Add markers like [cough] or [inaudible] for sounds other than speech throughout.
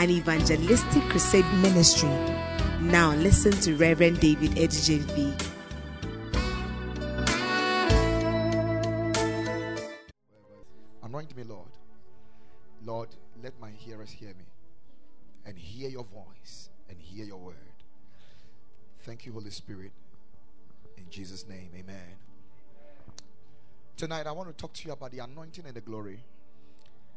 an evangelistic crusade ministry. Now listen to Reverend David Edigen V. Anoint me, Lord. Lord, let my hearers hear me and hear your voice and hear your word. Thank you, Holy Spirit. In Jesus' name, amen. Tonight, I want to talk to you about the anointing and the glory.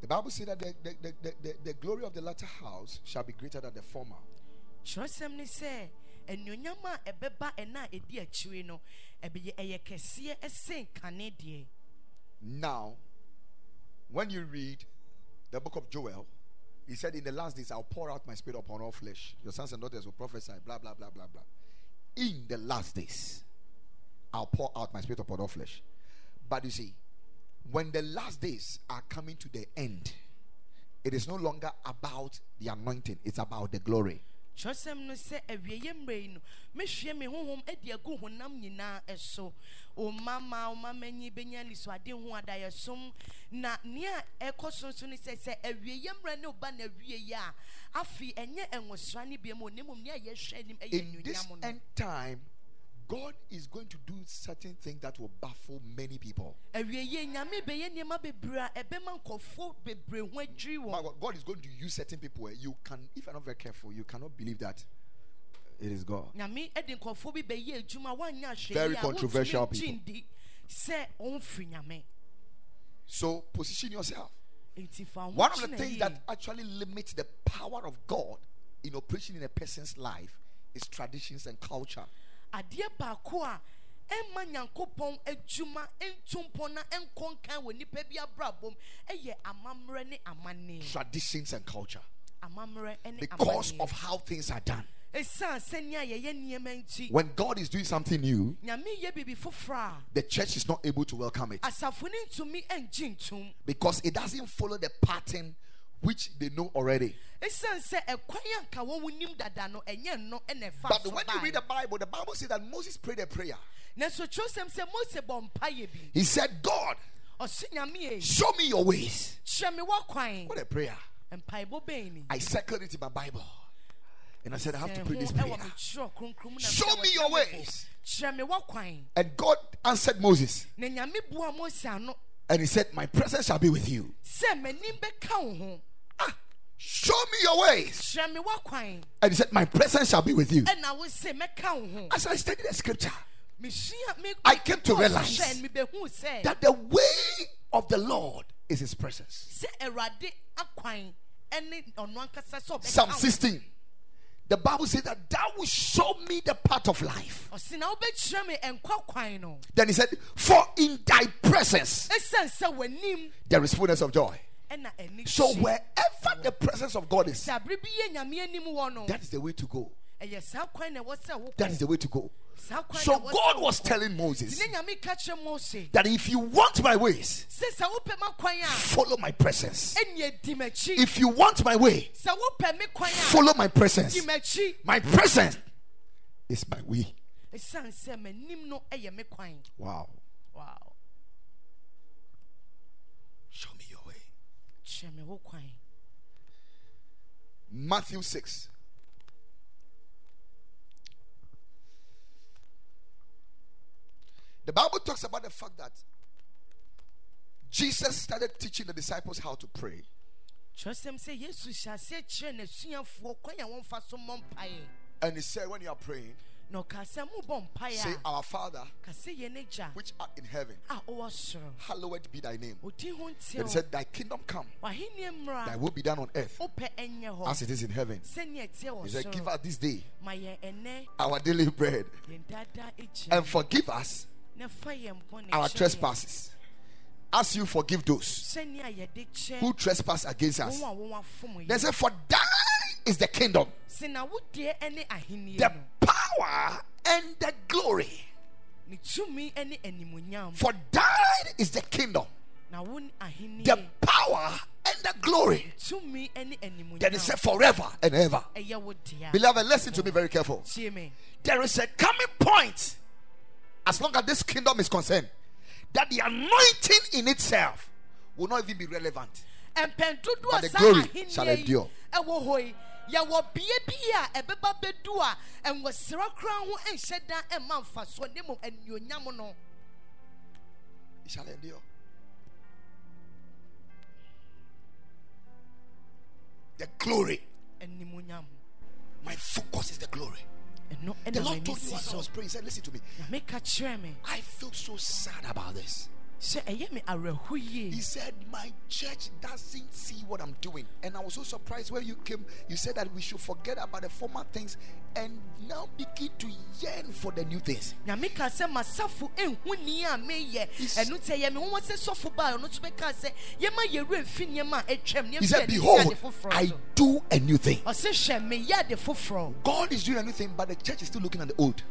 The Bible says that the, the, the, the, the glory of the latter house shall be greater than the former. Now, when you read the book of Joel, he said, In the last days, I'll pour out my spirit upon all flesh. Your sons and daughters will prophesy, blah, blah, blah, blah, blah. In the last days, I'll pour out my spirit upon all flesh. But you see, when the last days are coming to the end, it is no longer about the anointing, it's about the glory. kyerɛsɛm no sɛ awieɛ mmerɛ no mɛhwie me honhom adi agu honam nyinaa ɛso ɔmama ɔmama nyi bɛnya anisoade ho adayɛsom na nea ɛkɔ so nso ne sɛ sɛ awieɛ mmerɛ ne ɔba na awie a afei ɛnyɛ ɛnwosra ne bia mu ɔne mmom nea yɛhwɛ anim ɛyɛ In this end time, God is going to do certain things that will baffle many people. awieɛ nyame bɛyɛ nneɛma bebree a ɛbɛma nkɔfoɔ bebree ho adwiri My wɔn God, is going to use certain people. where You can, if you're not very careful, you cannot believe that it is God. nyame de nkɔfoɔ bi bɛyɛ adwuma woanyɛ Very controversial people. gye ndi sɛ ɔmfiri nyame So position yourself. nti fa ho One of the things that actually limits the power of God in operation in a person's life is traditions and culture. Adeɛ baako a ɛma nyankopɔn adwuma nto mpɔ na nkan wɔ nipa bi abrabom ɛyɛ amammerɛ ne amanneɛ Traditions and culture. amammerɛ ne Because of how things are done. ɛsiane sɛnea yɛyɛ nneɛma nti When God is doing something new, nyame yɛ biribi foforɔ a the church is not able to welcome it asafo no ntumi ngye ntom because it doesn't follow the pattern which they know already. ɛsiane sɛ ɛkwan a nka wɔn nim dada no ɛnyɛ no ɛna ɛfa But when you read the. Bible, the Bible says that Moses prayed a prayer. nanso twerɛsɛm sɛ mose bɔ mpayɛ bi He said, God, ɔse nyame yɛ show me your ways. kyerɛ me wɔkwan What a prayer. mpaebɔ bɛn ni I circled it in my Bible. And I said, I have to pray this prayer. ɛwɔ me twerɛ kronkron Show me your ways. bɔ. kyerɛ me wɔkwan And God answered Moses. na nyame bua mose ano And he said, My presence shall be with you. sɛ m'anim bɛka wo ho Ah, show me your ways. kyerɛ me wɔkwan And he said, My presence shall be with you. ɛna wo se mɛka wo ho As I studied the scripture, I came to realize that the way of the Lord is his presence. sɛ awurade akwan ɛne ɔno ankasa sɛ ɔbɛka Psalm wo 16. The Bible says that thou will show me the path of life. ɔse na wobɛkyerɛ me ɛnkwa kwan no Then he said, For in thy presence ɛsiane sɛ w'anim there is fullness of joy. So wherever the presence of God is, sɛ abere bi yɛ nyame anim wɔ no that is the way to go. ɛyɛ saa kwan na ɛwɔ sɛ wo That is the way to go. So na ɛwɔ sɛ God was telling Moses Nti ne nyame ka kyerɛ mose that if you want my ways, sɛ sɛ wopɛ m'akwan a follow my presence. ɛneɛ di m'akyi If you want my way, sɛ wopɛ me kwan a follow my presence. My presence is my way. ɛsiane sɛ m'anim no ɛyɛ me kwan Wow. wow Show me your way. kyerɛ me wo kwan Matthew 6. The Bible talks about the fact that Jesus started teaching the disciples how to pray. kyerɛsɛm sɛ yesu hyɛ aseɛ kyerɛ n'asuafoɔ kwan a wɔmfa so mmɔ mpaeɛ And he said, when you are praying, na ɔka sɛ say, Our Father, ka sɛ yɛ no gya. which art in heaven, a ɔwɔ soro. hallowed be thy name. Then he said, Thy kingdom come, thy will be done on earth as it is in heaven. sɛnea ɛteɛ wɔ He said, Give us this day ma yɛn ɛnɛ our daily bread yɛn dada agya and forgive us na fa yɛn bɔne our trespasses as you forgive those sɛnea yɛde kyɛ who trespass against us. wɔn a wɔn afom They said, For thine is the kingdom, sɛ na wodeɛ ne ahenni the power, and the glory. ne tumi ne animuonyam For thine is the kingdom, na wo ahenni the power, and the glory. Then he animuonyam said, Forever and ever. Beloved, listen to me very careful. There is a coming point, as long as this kingdom is concerned, that the anointing in itself will not even be relevant. But the glory shall endure. ɛwɔ hɔ yi yɛwɔ bie bi a ɛbɛba bɛdu a ɛnwɔsra koraa ho nhyɛ da ɛma mfasoɔ ne mmom anuonyam no It shall endure. The glory. My focus is the glory. The Lord told me as I was praying, He said, Listen to me. na meka kyerɛ me I feel so sad about this. Sɛ ɛyɛ me awerɛho yie He said, My church doesn't see what I'm doing. And I was so surprised when you came. You said that we should forget about the former things and now begin to yearn for the new things. nyame ka sɛ masafo ɛnhu ni a meyɛ He's- ɛno nti ɛyɛ me wɔwɔ sɛ sɔfo baa ɔno nso bɛka sɛ yɛma yɛwerɛ mfi nneɛma a ɛtwam He said, Behold, I do a new thing. ɔse hwɛ meyɛ ade foforɔ God is doing a new thing, but the church is still looking at the old.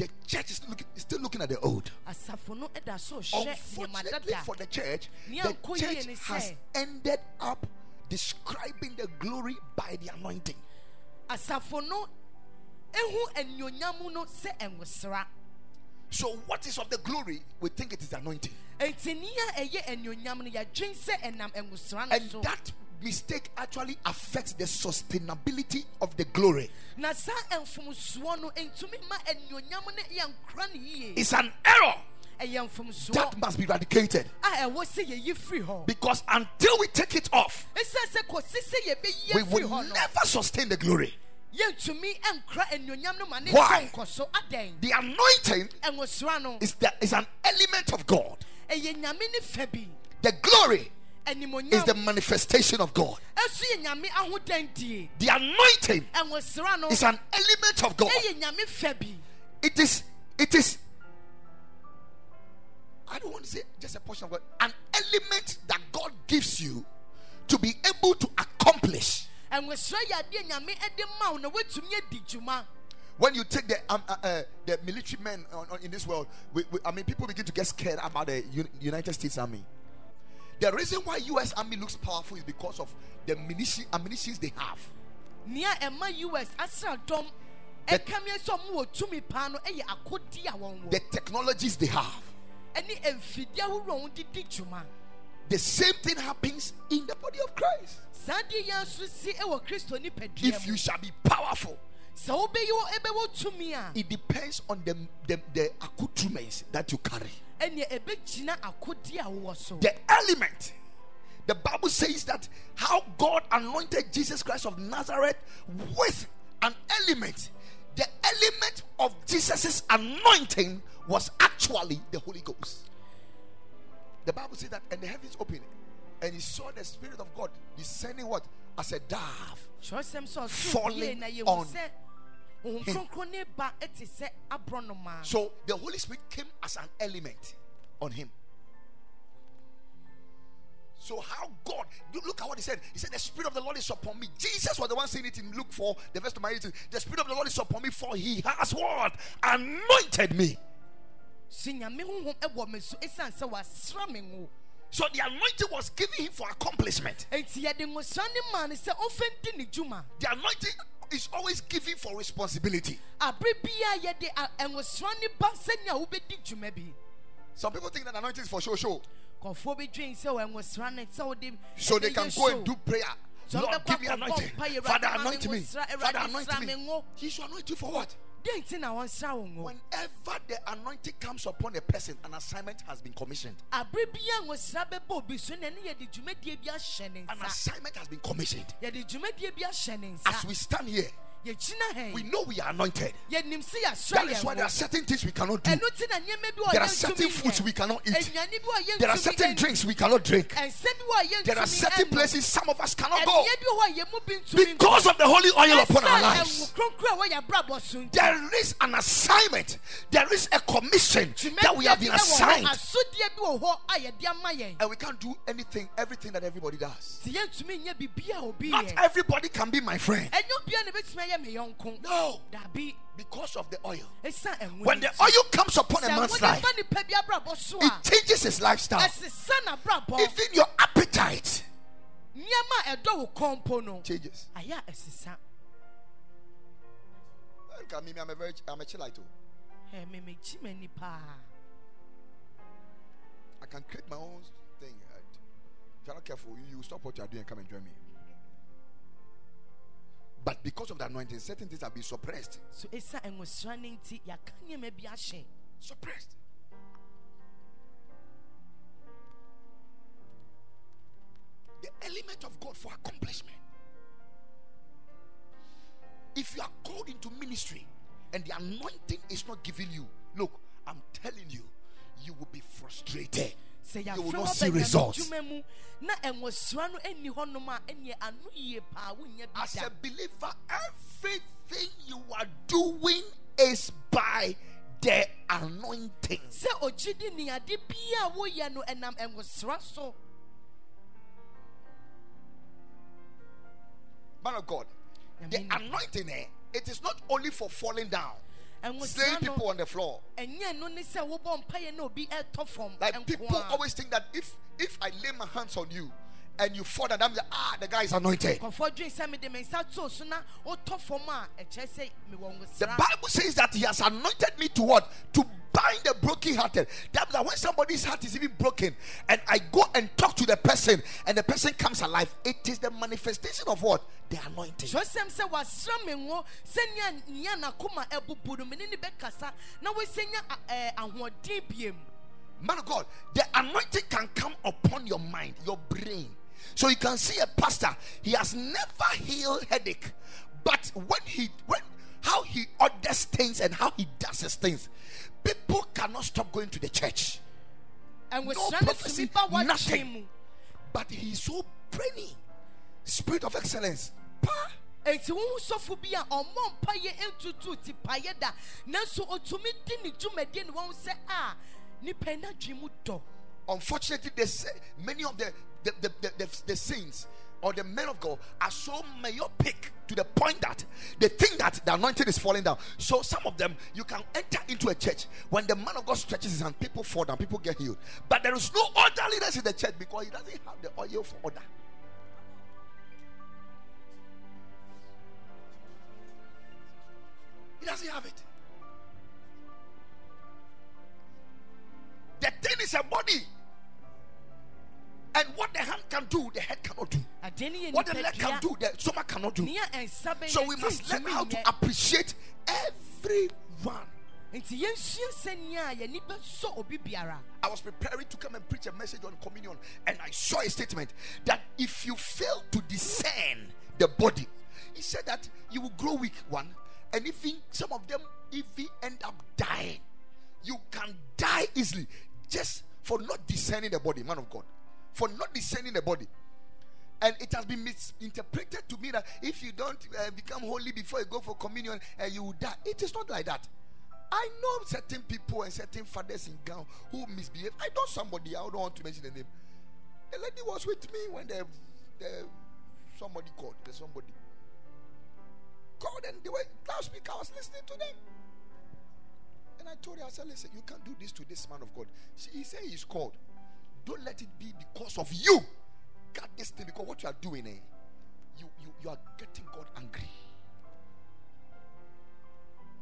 The church is still looking at the old. asafo no da so hwɛ Unfortunately for the church, the church has ended up describing the glory by the anointing. asafo no ehu anuonyam no sɛ ɛnwosra So, what is of the glory? We think it is anointing. enti nea ɛyɛ anuonyam no yɛadwen sɛ ɛnam ɛnwosra no And that mistake actually affects the sustainability of the glory. na saa mfomsoɔ no ntumi ma anuonyam no yɛnkora ne yie. It's an error that must be eradicated. a ɛwɔ sɛ yɛyi firi hɔ. Because until we take it off, ɛsiane sɛ kɔsi sɛ we will firi hɔ no never sustain the glory. yɛntumi nkora anuonyam no ma ne Why? nsa nkɔ so adɛn? The anointing is, the, is an element of God, ɛyɛ nyame ne fa bi. The glory is the manifestation of God. ɛso yɛ nyame ahodandie The anointing is an element of God. ɛyɛ nyame fa bi It is, it is, I don't want to say just a portion of God, an element that God gives you to be able to accomplish. ɛnwosra yɛ adeɛ nyame ɛde ma wo na woatumi adi dwuma When you take the um, uh, uh, the military men on, on- in this world, we, we- I mean, people begin to get scared about the Un- United States Army. The reason why U.S. Army looks powerful is because of the munition, ammunitions they have. nea ɛma us asradɔm ɛkame sɛ ɔmo wɔ tumi paa no ɛyɛ akodi a wɔn wɔ The technologies they have. ɛne mfidie ahorow a wɔn de di The same thing happens in the body of Christ. saa deɛ yɛn nso si ɛwɔ kristo nipadua If you shall be powerful, sɛ wobɛyi wɔ ɛbɛwɔ tumi a it depends on the, the, the accoutrements that you carry. Ɛnea ɛbɛgyina akodi a wowɔ so The element. The Bible says that how God anointed Jesus Christ of Nazareth with an element. The element of Jesus' anointing was actually the Holy Ghost. The Bible says that, and the heavens opened, and he saw the Spirit of God descending what? As a dove. kyerɛsɛm sɛ ɔso Falling on So the Holy Spirit came as an element on him. So how God look- at what he said. He said, The Spirit of the Lord is upon me. Jesus was the one saying it in Luke 4, the verse number 18. The Spirit of the Lord is upon me, for he has what? Anointed me. so nyame honhom ɛwɔ me so ɛsiane sɛ wasra me ngo So the anointing was given him for accomplishment. enti yɛde ngosra ne maa ne sɛ ɔmfa ndi ne dwuma The anointing is always giving for responsibility. abere bia yɛde a- ngosra ne ba sɛnea wobɛdi dwuma bi Some people think that anointing is for show show. kɔfoɔ bɛdwen sɛ wɔ ngosra ne So they can go and do prayer. So Lord, give me anointing. Father, anoint me. Father, anoint me. He should anoint you for what? Deɛ nti na wɔnsra wo ngo Whenever the anointing comes upon a person, an assignment has been commissioned. abere bia ngosira bɛbɔ obi so na ɛne yɛde dwumadie bi ahyɛ ne An assignment has been commissioned. yɛde dwumadie bi ahyɛ ne As we stand here, we know we are anointed. yɛnim sɛ yɛasra That is why there are certain things we cannot do. ɛno nti na nneɛma bi wɔ There are certain foods we cannot eat. aduane bi wɔ yɛntumi There are certain drinks we cannot drink. ɛnsɛ bi wɔ yɛntumi There are certain places some of us cannot go ɛdeɛ bi wɔ hɔ a yɛn mu bi ntumi nkɔ. because of the holy oil upon our lives. ɛnwo kronkron a wɔyɛ abrabɔ so nti. There is an assignment, there is a commission that we have been bi wɔ hɔ, assigned, asodeɛ bi wɔ hɔ a yɛde ama yɛn and we can't do anything, everything that everybody does. nti yɛntumi nyɛ biribi a obi Not everybody can be my friend. Ɛnyɛ obia na bɛtumi ayɛ me yɔnko No, because of the oil. When the oil comes upon a man's life, ba nipa bi abrabɔ so it changes his lifestyle. Even your appetite nneɛma a ɛdɔ wo kɔmpo no changes. ayɛ a ɛsesa Look at me, I'm a very, I'm a chillite. too. Ɛ, memegyi m'ani paa I can create my own thing. If you're not careful, you, you stop what you're doing and come and join me. But because of the anointing, certain things have been suppressed. so ɛsiane ɛnwosra no nti yɛaka nneɛma bi ahyɛ Suppressed. The element of God for accomplishment. If you are called into ministry and the anointing is not giving you, look, I'm telling you, you will be frustrated. You will not see results. dwuma mu na eh, ɛnwosra no eh, ɛnni hɔnom a ɛneɛ eh, ano yie paa wonyɛ bi As a believer, everything you are doing is by the anointing. sɛ ogyidi ni ade bia a woyɛ no ɛnam Man of God, the anointing, eh, it is not only for falling down, slaying ɛnwosra people on the floor. ɛnyɛ no ne sɛ wobɔ mpaeɛ na obi ɛtɔ fam Like people always think that if if I lay my hands on you and you fall down, that means ah the guy is anointed. nkɔfoɔ dwen sɛ mede me nsa too so na wotɔ fam a ɛkyerɛ sɛ mewɔ The Bible says that He has anointed me to what? To bind the brokenhearted. That means when somebody's heart is even broken, and I go and talk to the person, and the person comes alive, it is the manifestation of what? The anointing. kyerɛsɛm sɛ wasra me ngo sɛnea nea nakoma ɛbubu no mene ne bɛkasa na wɔsɛnya a- ɛɛ, ahoɔden biem Man of God, the anointing can come upon your mind, your brain. So you can see a pastor, he has never healed headache. But when he when how he orders things and how he does his things, people cannot stop going to the church. ɛnwosra no prophecy, nothing. But he's so brainy. Spirit of excellence. Pa. sɔfo bi a ntutu ti payɛ da nanso ɔtumi di ne dwumadie ne wɔn sɛ a nipa yi n'adwene mu dɔ Unfortunately, they say many of the the, the, the, the, saints or the men of God are so myopic to the point that they think that the anointing is falling down. So some of them, you can enter into a church when the man of God stretches his hand, people fall down, people get healed. But there is no other leaders in the church because he doesn't have the oil for order. He doesn't have it. The thing is a body. And what the hand can do, the head cannot do. adeɛ no yɛ What the leg can do, the stomach cannot do. nea ɛnsa bɛyɛ So we must learn how to appreciate everyone. nti yɛnsua sɛnea a yɛni bɛsɔ obi biara I was preparing to come and preach a message on communion, and I saw a statement that if you fail to discern the body, he said that you will grow weak, one, and even some of them even end up dying. You can die easily just for not discerning the body, man of God, for not discerning the body. And it has been misinterpreted to me that if you don't uh, become holy before you go for communion, uh, you will die. It is not like that. I know certain people and certain fathers in Ghana who misbehave. I know somebody, I don't want to mention the name. The lady was with me when the, the somebody called. There's somebody called and they were loudspeaker. I was listening to them. And I told her, I said, listen, you can't do this to this man of God. She, he said he's called. Don't let it be because of you. Cut this thing because what you are doing, eh, you, you, you are getting God angry.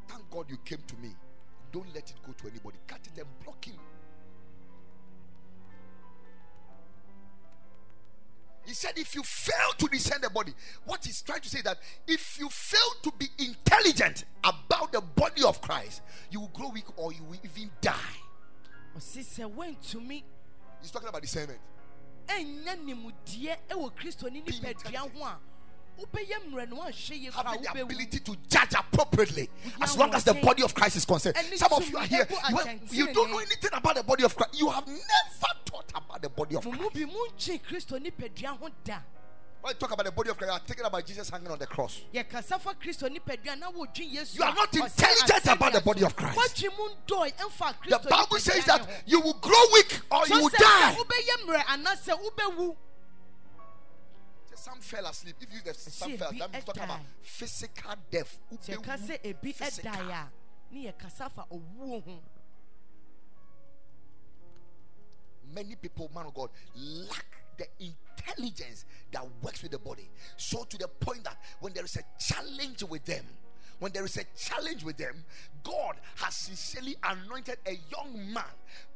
Thank God you came to me. Don't let it go to anybody. Cut it and block him. He said, if you fail to discern the body, what he's trying to say that if you fail to be intelligent about the body of Christ, you will grow weak or you will even die. ɔsi to wɛntumi He's talking about discernment. ɛnya nimudeɛ ɛwɔ kristo ne Being nipadua ho a wobɛyɛ mmerɛ no woanhwɛ yie Having the ability to judge appropriately as long as the body of Christ is concerned. Some of you are here, you, you don't know anything about the body of Christ. You have never thought about the body of Christ. When you talk about the body of Christ, you are thinking about Jesus hanging on the cross. yɛkasa fa kristo nipadua na wodwe yesu You are not intelligent about the body of Christ. woadwe mu ndɔe ɛmfa The Bible says that you will grow weak or you will die. wobɛyɛ mmerɛ anaasɛ wobɛwu Some fell asleep. If you the some fell, that means talking about physical death. sɛ yɛka sɛ ebi Physical. a ne yɛkasa fa owuo ho Many people, man of God, lack the intelligence that works with the body. So to the point that when there is a challenge with them, when there is a challenge with them, God has sincerely anointed a young man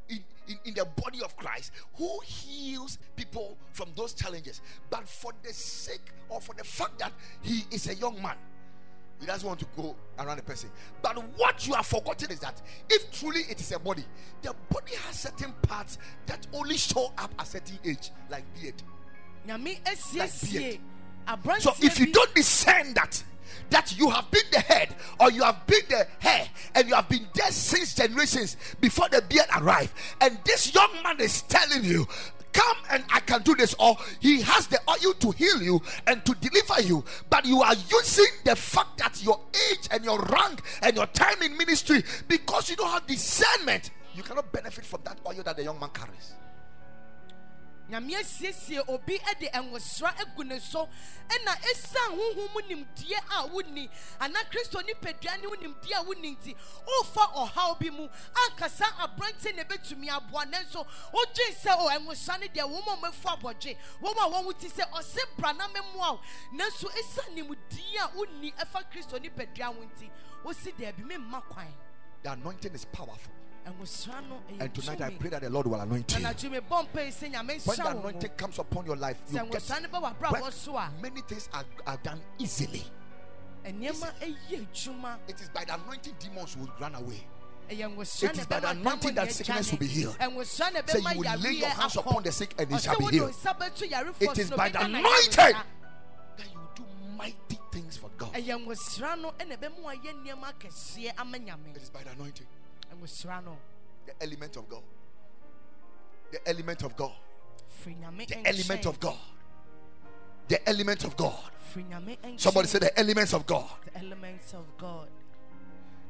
in, in, in the body of Christ who heals people from those challenges. But for the sake or for the fact that he is a young man, he doesn't want to go around the person. But what you have forgotten is that if truly it is a body, the body has certain parts that only show up at a certain age, like beard. nyame beard. So if you don't discern that, that you have been the head or you have been the hair and you have been there since generations before the beard arrived, and this young man is telling you, Come and I can do this, or he has the oil to heal you and to deliver you, but you are using the fact that your age and your rank and your time in ministry because you don't have discernment, you cannot benefit from that oil that the young man carries. Nyame asiesie obi de nwosra agu ne so ɛna ɛsiane honhom mu nimdeɛ a wonni. Anaa kristo nipadua ne wo a wonni nti wofa ɔhaw bi mu. Ankasa aberante na ɛbɛtumi aboa nanso wogye sɛ o nwosra no deɛ wɔn a wɔafu abɔgye. Wɔn a wɔn ti sɛ ɔse bra na memmoa wo. Nanso ɛsiane nimdeɛ a wonni ɛfa kristo nipadua ho nti wosi daabi memma kwan. The anointing is powerful, and tonight I pray that the Lord will anoint you. na nadwo mebɔ mpa yi sɛ nyame When the anointing comes upon your life, you get nwosra no bɛ w'abrabɔ so a many things are, are done easily. nneɛma It is by the anointing demons will run away. It is by the anointing that sickness will be healed. Say ɛbɛma you will lay your hands upon the sick and ɔsɛ shall be healed. nsa bɛto yarefoɔ It is by the anointing that you do mighty things for God. ɛyɛ nwosra no ɛna ɛbɛma wayɛ nneɛma akɛseɛ ama nyame It is by the anointing, the element of God. The element of God. The element of God. The element of God. firi nyame nkyɛn. Somebody say the elements of God. the elements of god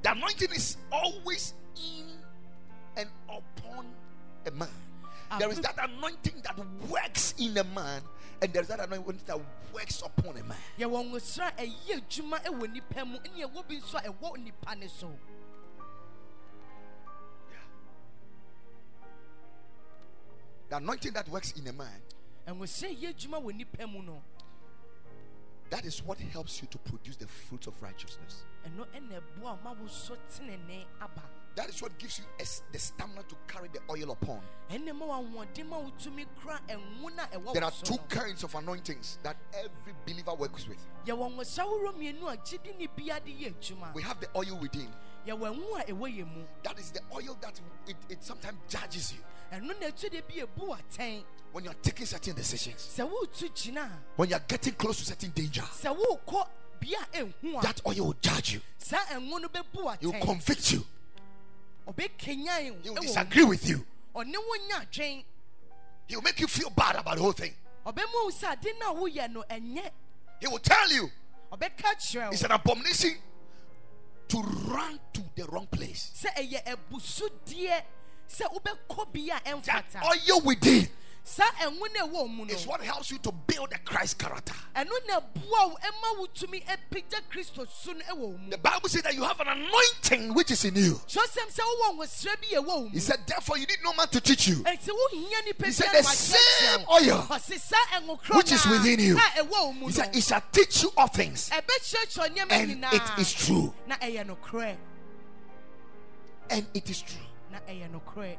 The anointing is always in and upon a man. There is that anointing that works in a man, and there is that anointing that works upon a man. The anointing that works in a man, nwosra a ɛyɛ adwuma wɔ nipa mu no that is what helps you to produce the fruits of righteousness. ɛno ɛna ɛboa a ma wo so tenene aba That is what gives you the stamina to carry the oil upon. ɛnna ma wɔahoɔden ma wotumi kura ɛnwo na ɛwɔ There are two kinds of anointings that every believer works with. yɛwɔ nwosra ahorow mmienu a bia de yɛ We have the oil within. yɛwɔ ɛnwo a ɛwɔ yɛ mu That is the oil that it, it sometimes judges you ɛno na ɛtu de bi ebu atɛn when you are taking certain decisions, sɛ woretu gyina a when you are getting close to certain danger. sɛ worekɔ bia ɛnhu a That oil will judge you. saa ɛnwo no He will convict you. He will disagree with you. ɔne wo nya adwen He will make you feel bad about the whole thing. ɔbɛma wo sɛ ade no a woyɛ no ɛnyɛ He will tell you it's an abomination to run to the wrong place. Sɛ ɛyɛ abusudeɛ sɛ wobɛkɔ bia a That oil within saa ɛnwo no ɛwɔ mu no is what helps you to build a Christ character. ɛno na ɛboa wo ɛma wo tumi apagya kristo so no ɛwɔ mu The Bible says that you have an anointing which is in you. kyerɛsɛm sɛ wowɔ nwosrɛ bi ɛwɔ wo He said, therefore, you need no man to teach you. ɛnti wohia nipa He said, the same oil ɔse saa ɛnwo korɔ which is within you. a ɛwɔ wo mu He said, it shall teach you all things, and it is true. na ɛyɛ nokorɛ And it is true. Na ɛyɛ nokorɛ.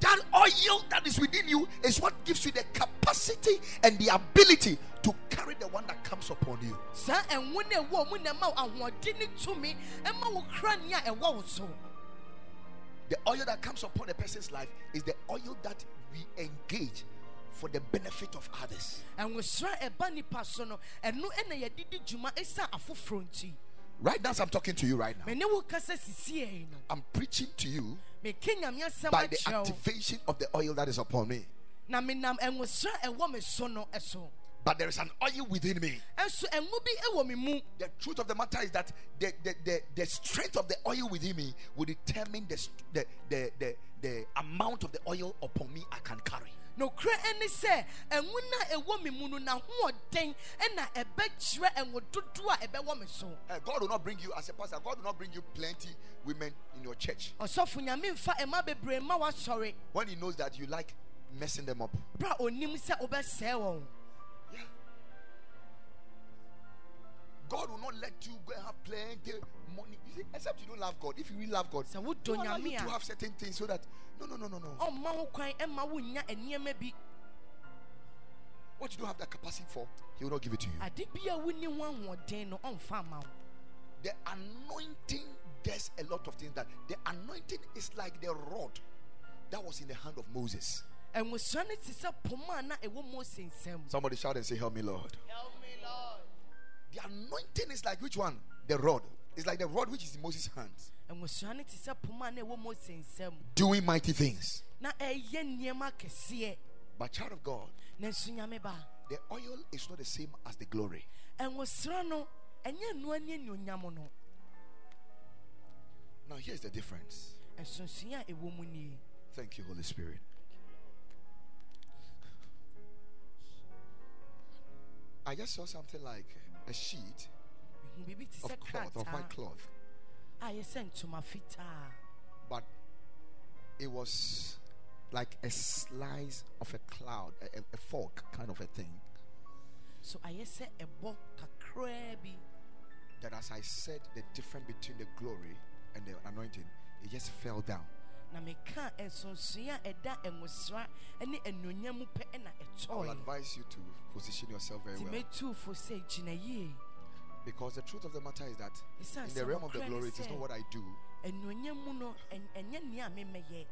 That oil that is within you is what gives you the capacity capacity and the ability to carry the one that comes upon you. saa ɛnwo no ɛwɔ mu na ɛma wo ahoɔden ne tumi ɛma wo kra nea ɛwɔ wo so. The oil that comes upon a person's life is the oil that we engage for the benefit of others. ɛnwosra ɛba nipa so no ɛno ɛna yɛde di dwuma ɛsa afoforɔ nti Right now, as I'm talking to you right now, mene wo kasa sisie yi no I'm preaching to you meke nyame asɛm by the activation of the oil that is upon me. na menam ɛnwosra ɛwɔ me so no ɛso But there is an oil within me. ɛnso ɛnwo bi ɛwɔ me mu The truth of the matter is that the, the, the, the strength of the oil within me will determine the, the, the, the, the amount of the oil upon me I can carry. Nokorɛ ɛne sɛ ɛnwo no a ɛwɔ me mu no n'ahoɔden ɛna ɛbɛkyerɛ ɛnwo dodoɔ a ɛbɛwɔ me so. Uh, God will not bring you, as a pastor, God will not bring you plenty women in your church. Ɔsɔfo nyame mfa ɛma bebree ma woasɔre when He knows that you like messing them up. berɛ a ɔnim sɛ wobɛsɛe wɔn God will not let you go and have plenty money. You see, except you don't love God. If you really love God, Sɛ He wodɔ will allow you nyame to have certain things so that no, no, no, no, no. ɔmma ho kwan ɛma wonya nneɛma bi What you don't have the capacity for, He will not give it to you. ade bi a wonni ho ahoɔden no ɔmfa ama wo The anointing does a lot of things. That the anointing is like the rod that was in the hand of Moses. ɛnwosra no te sɛ poma a na ɛwɔ mose nsam Somebody shout and say, "Help me, Lord." The anointing is like which one? The rod. It's like the rod which is in Moses' hands, doing mighty things. But child of God, the oil is not the same as the glory. Now here's the difference. Thank you, Holy Spirit. I just saw something like a sheet mehu biribi te sɛ of cloth, of white cloth, a ntoma fitaa but it was like a slice of a cloud, a, a- a fork kind of a thing. so sɛ ɛbɔ kakraa bi That as I said, the difference between the glory and the anointing, it just fell down. Na meka nsonsua ɛda ɛnwosra ne anuonyam mu pɛ I will advise you to position yourself very well. mɛtuufo sɛ gyina yie Because the truth of the matter is that in the realm of the glory, it is not what I do. anuonyam mu no ɛnyɛ nea memɛyɛ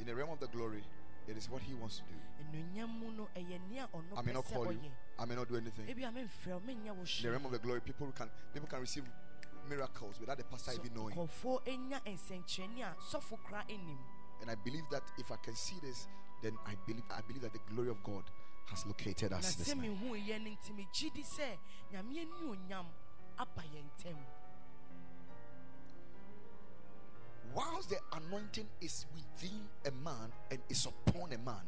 In the realm of the glory, it is what He wants to do. anuonyam mu no ɛyɛ nea ɔno I may not call you. I may not do anything. ebi a memfrɛ wo menyɛ In the realm of the glory, people can people can receive miracles without the pastor even knowing. nkɔfoɔ ɛnya nsɛnkyerɛnne a sɔfo kora ɛnim And I believe that if I can see this, then I believe I believe that the glory of God has located us this night. mehu yɛ no nti megye di sɛ nyame anuonyam aba yɛn ntam Whilst the anointing is within a man and is upon a man,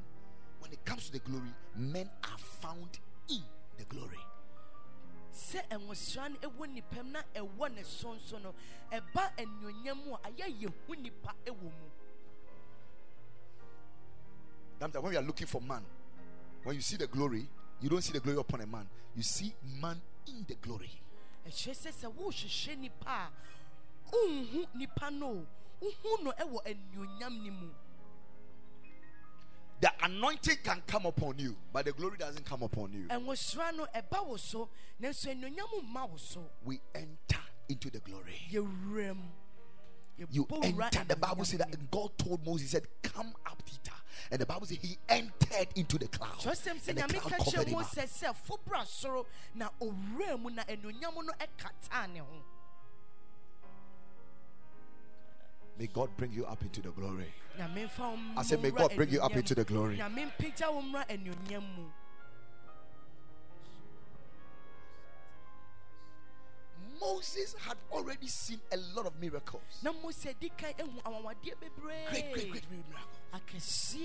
when it comes to the glory, men are found in the glory. Sɛ ɛnwosra no ɛwɔ nipa mu na ɛwɔ ne so nso no ɛba mu a ayɛ nipa ɛwɔ mu That when we are looking for man, when you see the glory, you don't see the glory upon a man. You see man in the glory. ɛkyerɛ sɛ sɛ wohwehwɛ nipa a wonhu nipa no wohu no ɛwɔ anuonyam mu The anointing can come upon you, but the glory doesn't come upon you. ɛnwosra no ɛba wo so nanso anuonyam mma wo so We enter into the glory. You enter. The Bible said that God told Moses, He said, Come up, Peter. And the Bible said he entered into the cloud. And the cloud covered him up. May God bring you up into the glory. nyame mfa wo I said, May God bring you up into the glory. nyame mpagya wo mmra anuonyam mu Moses had already seen a lot of miracles. na mose di kan Great, great, great miracles.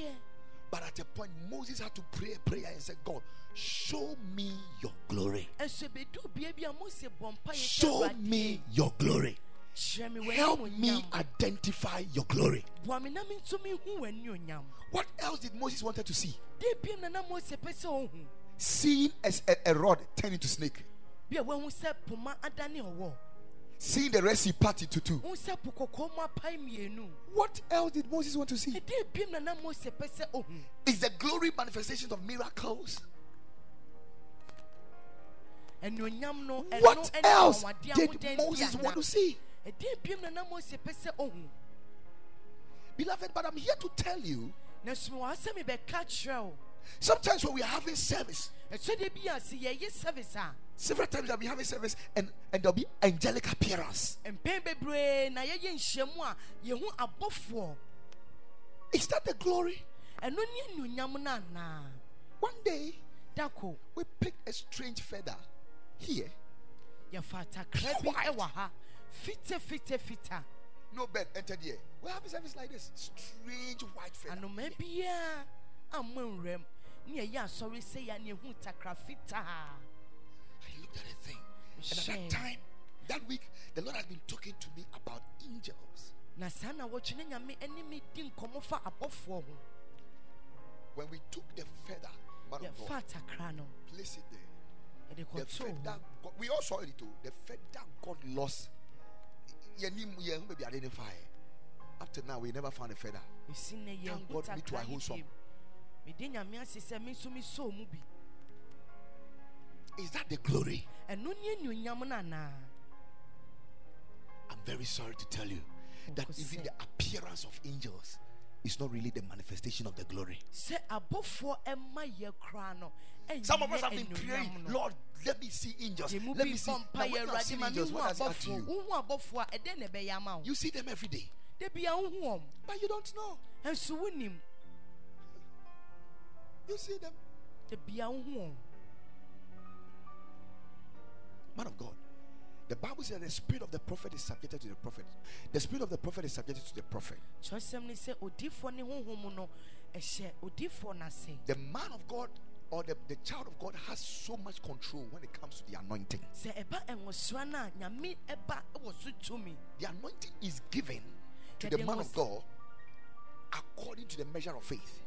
But at a point, Moses had to pray a prayer and said, God, show me your glory. ɛnso ebedu bea bi a mose bɔ mpa yɛ Show me your glory. Help me identify your glory. boa me na me nso mehu w'anuonyam What else did Moses wanted to see? de biam na na mose pɛ sɛ ohu Seeing as a, a rod turn into snake. bi a wahu sɛ poma adane ɔwɔ seeing the Red Sea part into two. wohu sɛ po kɔkɔɔ mu apae mmienu What else did Moses want to see? ɛdeɛ biom na na mose pɛ sɛ ohu Is the glory manifestation of miracles? anuonyam no ɛno What else did Moses want to see? Ɛdeɛ biom na na mose pɛ sɛ ohu Beloved, but I'm here to tell you na sumi wɔ ha sɛ mebɛka kyerɛ wo. sometimes when we are having service, ɛsɛdeɛ bi a sɛ yɛyɛ service a several times I'll be having service and, and there'll be angelic appearance. mpɛn bebree na yɛyɛ nhyiamu a yɛhu abɔfoɔ. Is that the glory? ɛno ne anuonyam no anaa One day we picked a strange feather here. yɛfa atakra bi White. ɛwɔ ha fita fita fita No bed entered here. We have having service like this. Strange white feather. anoma biara amma nwuram ne yɛyɛ asɔre sɛ yɛ ne ɛhu takra fitaa I looked at the thing. And at Shame. that time, that week, the Lord has been talking to me about angels. na saa na wɔtwe ne nyame ne me di nkɔmmɔ fa abɔfoɔ When we took the feather, man of yɛfa God, place it there. The feather, we all saw it too. The feather got lost. Up to now, we never found a feather. Thank God me too, I takra no hold some. biom mede nyame ase sɛ me nso mesɔɔ mu bi Is that the glory? ɛno ne anuonyam no anaa I'm very sorry to tell you that even the appearance of angels is not really the manifestation of the glory. sɛ abɔfoɔ ɛma yɛ koraa no ɛnyɛ Some of us have been praying. Lord, let me see angels. Let me see. Now, when you seen angels, what does it add to you? wohu abɔfoɔ a ɛdɛn na ɛbɛyɛ ama wo You see them every day, da bia wohu wɔm but you don't know. You see them. da bia wohu wɔm Man of God. The Bible says the spirit of the prophet is subjected to the prophet. The spirit of the prophet is subjected to the prophet. kyerɛsɛm ne sɛ odifoɔ ne honhom no ɛhyɛ odifoɔ n'ase The man of God or the, the child of God has so much control when it comes to the anointing. sɛ ɛba ɛnwosora no a nyame ɛba wɔ so tumi The anointing is given to the man of God according to the measure of faith.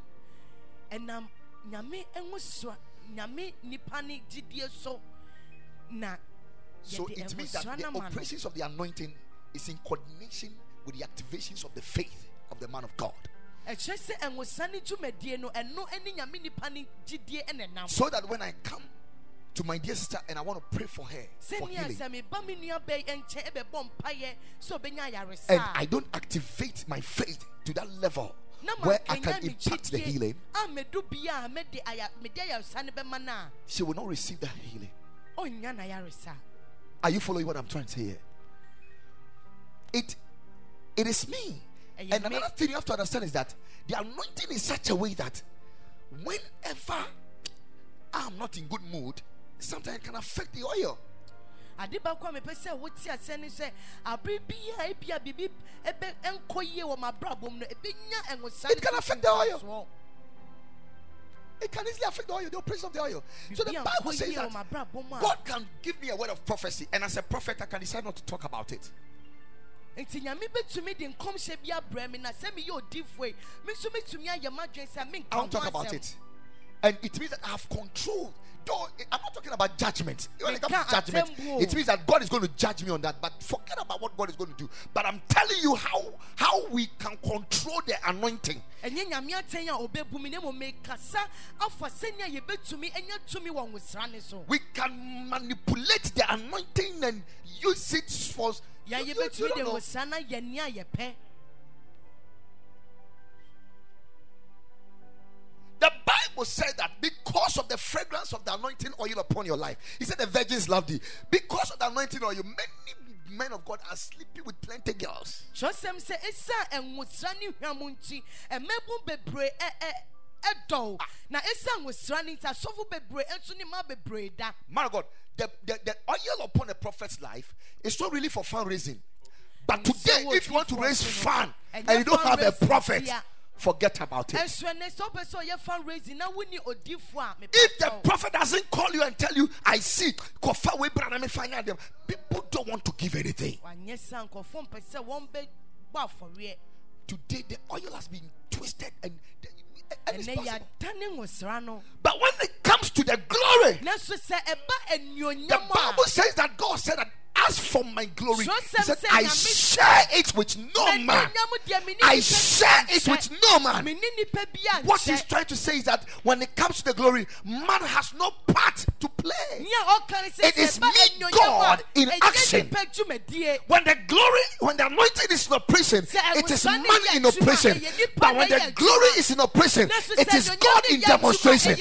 ɛnam nyame ɛnwosora nyame nipa ne gyidie so na So yɛde it means that the no ma no operations of the anointing is in coordination with the activations of the faith of the man of God. Ɛkyerɛ sɛ ɛnwosora ne dwumadie no ɛno ne nyame nipa ne gyidie ɛna nam So that when I come to my dear sister and I want to pray for her for healing, sɛ meba me nua bɛyi nkyɛn ɛbɛbɔ mpayɛ sɛ ɔbɛnya ayaresa and I don't activate my faith to that level where I can impact the healing, a medu bia a mede aya- mede ayaresa no bɛma no a she will not receive that healing. ɔnnya no ayaresa Are you following what I'm trying to say here? It it is me. And another thing you have to understand is that the anointing is such a way that whenever I'm not in good mood, sometimes it can affect the oil. ade baako a mepɛ sɛ wote asɛ ne sɛ abere bia ebia biribi ɛbɛ ɛnkɔ yie wɔ m'abrabɔ mu no ɛbɛnya ɛnwosa It can affect the oil. It can easily affect the oil, the operation of the oil. So the Bible says that God can give me a word of prophecy, and as a prophet, I can decide not to talk about it. Nti nyame bɛtumi de nkɔmhyɛ bi abrɛ me na sɛ meyɛ odifoɔ yi me nso mɛtumi ayɛ m'adwene sɛ menka ho asɛm. it. And it means that I have control. Though I'm not talking about judgment. When it comes to judgment, it means that God is going to judge me on that. But forget about what God is going to do. But I'm telling you how how we can control the anointing. ɛnyɛ nyame atɛn a ɔbɛbu me na mmom mekasa afa sɛnea yɛbɛtumi anya tumi wɔ nwosra ne so We can manipulate the anointing and use it for. yɛ you- you- you Bible said that because of the fragrance of the anointing oil upon your life, He said the virgins loved thee. Because of the anointing oil, many men of God are sleeping with plenty girls. kyerɛsɛm sɛ ɛsiane nwosra ne hwam nti ɛmɛbu bebree ɛ- ɛ- ɛdɔw ah. na ɛsiane nwosra no nti asɔfo bebree nso ma bebree da Man of God, the, the, the oil upon a prophet's life is not really for fundraising. But today, if you want to raise fund and you don't have a prophet, forget about it. ɛnso ɛnɛ sɛ wopɛ sɛ ɔyɛ fundraising na wonni odifoɔ a mepɛ If the prophet doesn't call you and tell you, I see, Kofa we brother, me find out them, people don't want to give anything. wanyɛ sa nkɔfoɔ mpɛ sɛ wɔn Today, the oil has been twisted and, and it's ɛnɛ possible. yɛadane nwosra But when it comes to the glory, nanso sɛ ɛba the Bible says that God said that as for my glory, he said, I share it with no man. M'anuonyam deɛ menni I share it with no man. Menni nipa bi What he's trying to say is that when it comes to the glory, man has no part to play. Nea ɔka ne sɛ It is me, God, in action. When the glory, when the anointing is in operation, it is man in operation. But when the glory is in operation, it is God in demonstration.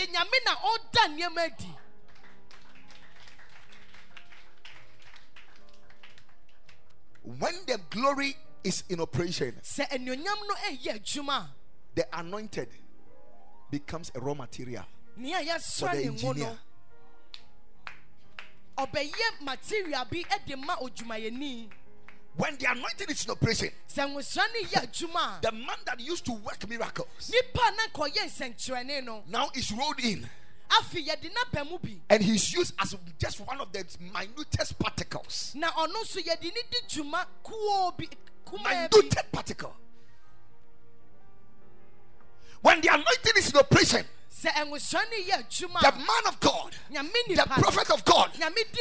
When the glory is in operation, Sɛ anuonyam no ɛyɛ adwuma a, the anointed becomes a raw material for the engineer. no ɔbɛyɛ material bi de ma odwumayɛni When the anointing is in operation, sɛ nwosra no yɛ adwuma a the man that used to work miracles nipa a na nkɔyɛ nsɛnkyerɛnne no now is rolled in afei yɛde n'aba mu bi and he's used as just one of the minutest particles. na ɔno nso yɛde ne di dwuma kuo bi kumaa bi Minute particle. When the anointing is in operation, sɛ nwosra no yɛ adwuma the man of God, the prophet of God,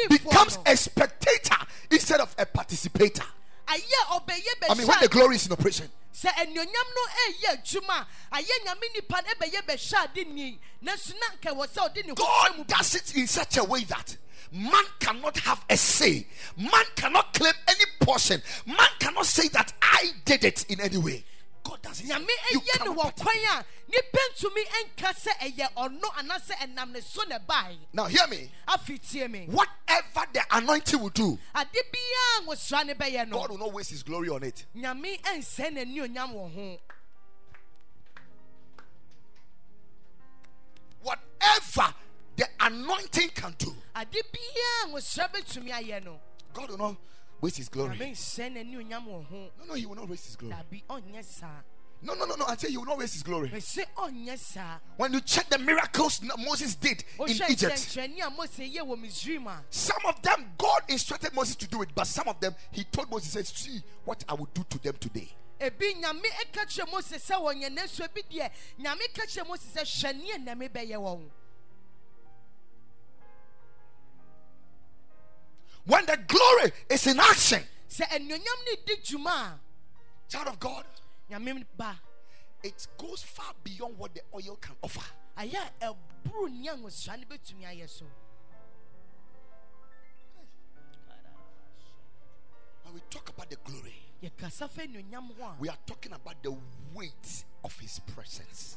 becomes a spectator instead of a participator. I mean, when the glory is in operation, sɛ anuonyam no ɛyɛ adwuma a ayɛ nyame nipa no ɛbɛyɛ bɛhyɛ ade ni. Nanso na nka wɔ sɛ ɔde ne ho kyerɛ mu. God does it in such a way that man cannot have a say, man cannot claim any portion, man cannot say that I did it in any way. God does it. nyame ɛyɛ no wɔ kwan a nipa ntumi nka sɛ ɛyɛ ɔno anaasɛ ɛnam ne so na ɛbae Now, hear me. afei tie me Whatever the anointing will do, ade biara nwosra ne bɛyɛ no God will not waste his glory on it. nyame ɛnsɛe n'anuonyam wɔ ho Whatever the anointing can do, ade biara nwosra bɛtumi ayɛ no God will not waste his glory. nyame nsɛe n'anuonyam wɔ ho No, no, he will not waste his glory. dabi ɔnyɛ saa No, no, no, no. I say he will not waste his glory. mɛsɛ ɔnyɛ saa When you check the miracles Moses did in Egypt, nkyɛnkyerɛnne a mose yɛ wɔ misraim a some of them God instructed Moses to do it, but some of them he told Moses, said, See what I will do to them today. When the glory is in action, sɛ anuonyam ne di dwuma a child of God, it goes far beyond what the oil can offer. ayɛ a ɛboro nea nwosra no bɛtumi ayɛ so When we talk about the glory, yɛkasa fa anuonyam ho a we are talking about the weight of his presence.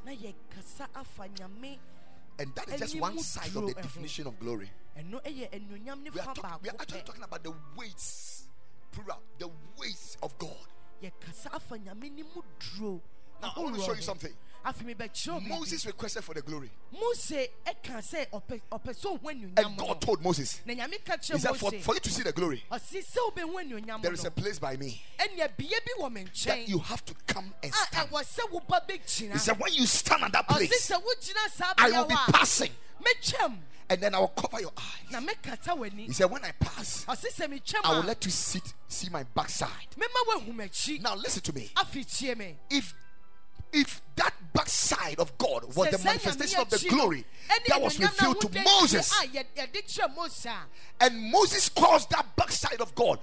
Na yɛkasa afa nyame And that is just one side of the definition of glory. ɛno ɛyɛ anuonyam ne We are, talk- we are actually talking about the weights, plural, the weights of God. yɛkasa afa nyame ne mu duro Now, I want to show you something. Afei mebɛkyerɛ wo Moses requested for the glory, mose ɛka sɛ ɔpɛ ɔpɛ sɛ ɔhu and God told Moses, na nyame ka He said, for, for you to see the glory, ɔse sɛ wobɛhu anuonyam there is a place by me ɛnea bie bi wɔ me that you have to come and a stand. Eh, ɛwɔ sɛ woba bɛgyina He said, when you stand at that place, sɛ wogyina saa I will be passing, and then I will cover your eyes. He said, when I pass, ɔse sɛ metwam I will let you sit, see my backside. mɛma woahu m'akyi Now, listen to me. If if that backside of God was the manifestation of the Nyame akyi no, glory that was anuonyam no a revealed to Moses, ah, akyire a yɛ- yɛde kyerɛ mose a and Moses calls that backside of God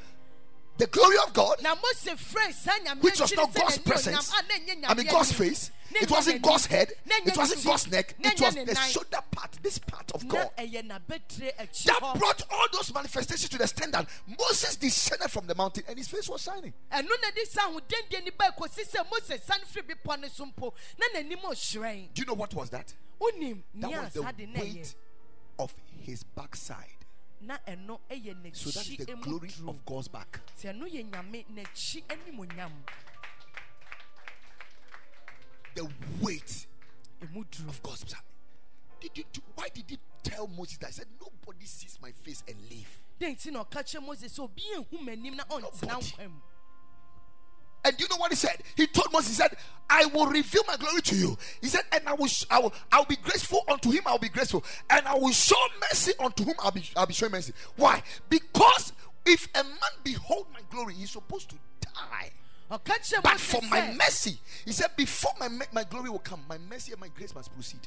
the glory of God, na mose frɛ saa nyame which was not God's presence. a na ɛnyɛ I mean God's face. It wasn't. God's head. It wasn't God's neck. It was the shoulder part, this part of God. ɛyɛ n'abatire akyi That brought all those manifestations to the stand that Moses descended from the mountain and his face was shining. ɛno na de sa ahodendeɛ ni ba kɔsi sɛ mose sane firi bepɔ no so mpo na n'anim ɔhyerɛn Do you know what was that? That was the saa de na ɛyɛ weight of his backside. Na ɛno ɛyɛ So that is the glory of God's back. sɛ ɛno yɛ nyame n'akyi animonyam The weight of God's back. Did you, why did he tell Moses that? He said, Nobody sees my face and live. den ti na ɔka kyerɛ mose sɛ obi ehu m'anim Nobody. And you know what he said? He told Moses, he said, I will reveal my glory to you. He said, and I will, I will, I will be graceful unto him. I will be graceful, and I will show mercy unto whom I'll be, I'll be showing mercy. Why? Because if a man behold my glory, he's supposed to die. But for my mercy, he said, before my my glory will come, my mercy and my grace must proceed.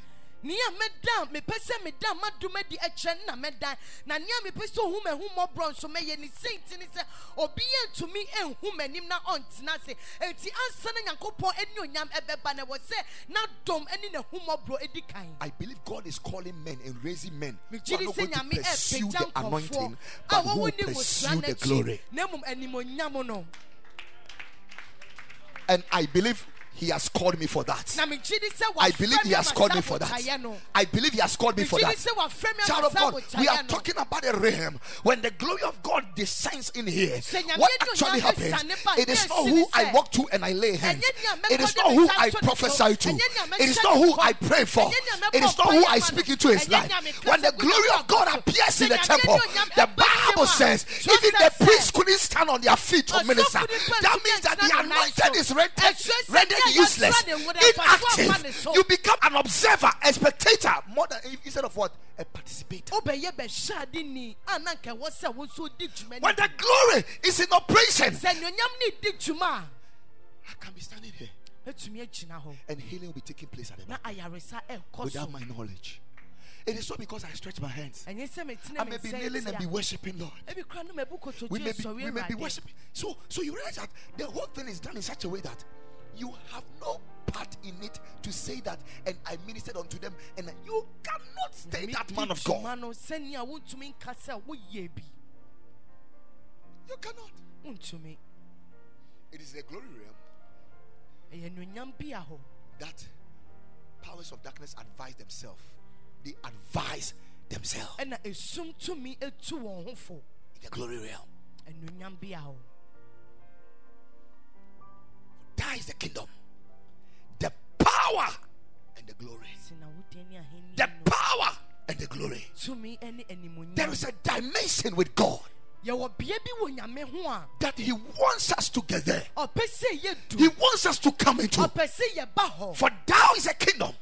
Nea mɛda mepɛ sɛ meda madom adi ɛkyerɛ na mɛdan na nea mepɛ sɛ ohu m'ahu mmɔborɔ nso mɛyɛ ne senti ne sɛ obi yɛntumi ɛnhu m'anim na ɔntena ase enti ansa na nyankopɔn ani onyam ɛbɛba na ɛwɔ sɛ n'adɔm ne n'ahu mmɔborɔ adi kan I believe God is calling men and raising men who are di not going to nyame eh, pursue the anointing, but who will pursue the glory. na mmom animonyam eh, no. And I believe He has called me for that. na megye di sɛ I believe He has called me for that. I believe He has called me for that. di sɛ wafrɛ me Child of God, we are talking about a realm. When the glory of God descends in here, what actually happens? It is not who I walk to and I lay hands. It is not who I prophesy to. It is not who. I pray for. Ɛnyɛ nea mɛbɔ It is not who I speak into his life. When the glory of God appears in the temple, the Bible says even the priests couldn't stand on their feet to minister. That means that the anointed is rendered, Ɛkyerɛ rendered nea yɛatwerɛ useless, ne wo de ɛfa so ama ne inactive. You become an observer, a spectator, more than instead of what? A participator. wobɛyɛ bɛhyɛadeni a na nka ɛwɔ sɛ wo nso wodi dwuma When the glory is in operation, sɛ nnuonyam ne di dwuma I can be standing here. A ɛtumi agyina hɔ and healing will be taking place at the back. ayaresa ɛkɔ so without my knowledge. It is not because I stretch my hands. ɛnyɛ sɛ metena I may be kneeling and be worshiping Lord. ebi kora no mabu kotodwe We may be, we may be worshiping. So, so you realize that the whole thing is done in such a way that you have no part in it to say that, and I ministered unto them, and you cannot stay Me that man of God. no sɛnea wontumi nka sɛ woyɛ bi You cannot. It is the glory realm ɛyɛ nnuonyam bi a hɔ that powers of darkness advise themselves. They advise themselves esum tumi etu wɔn ho fo in the glory realm. That is the kingdom, the power and the glory. The power and the glory. There is a dimension with God yɛwɔ bea bi wɔ nyame ho a. that He wants us to get there. ɔpɛ sɛ yɛ He wants us to come into. ɔpɛ sɛ yɛba hɔ For thou is a kingdom,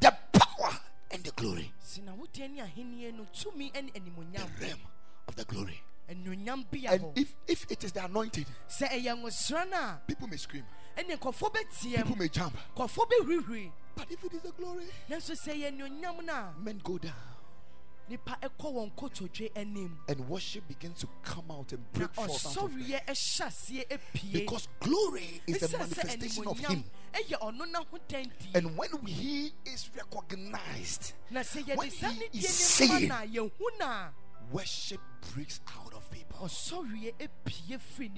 the power and the glory, sina wodeɛ ne ahenni no the realm of the glory. anuonyam bi a And if if it is the anointing, sɛ ɛyɛ nwosra no people may scream, ɛne nkɔfoɔ bɛteam people may jump. But if it is the glory, nanso sɛ ɛyɛ anuonyam no a men go down. nipa ɛkɔ wɔn kotodwe anim. And worship begins to come out and break forth out of them. ɔsɔreɛ ɛhyɛ aseɛ apie Because glory is the manifestation of Him. ɛyɛ ɔno n'ahodandi And when He is recognized, when he is seen- ne ma na yɛhu na worship breaks out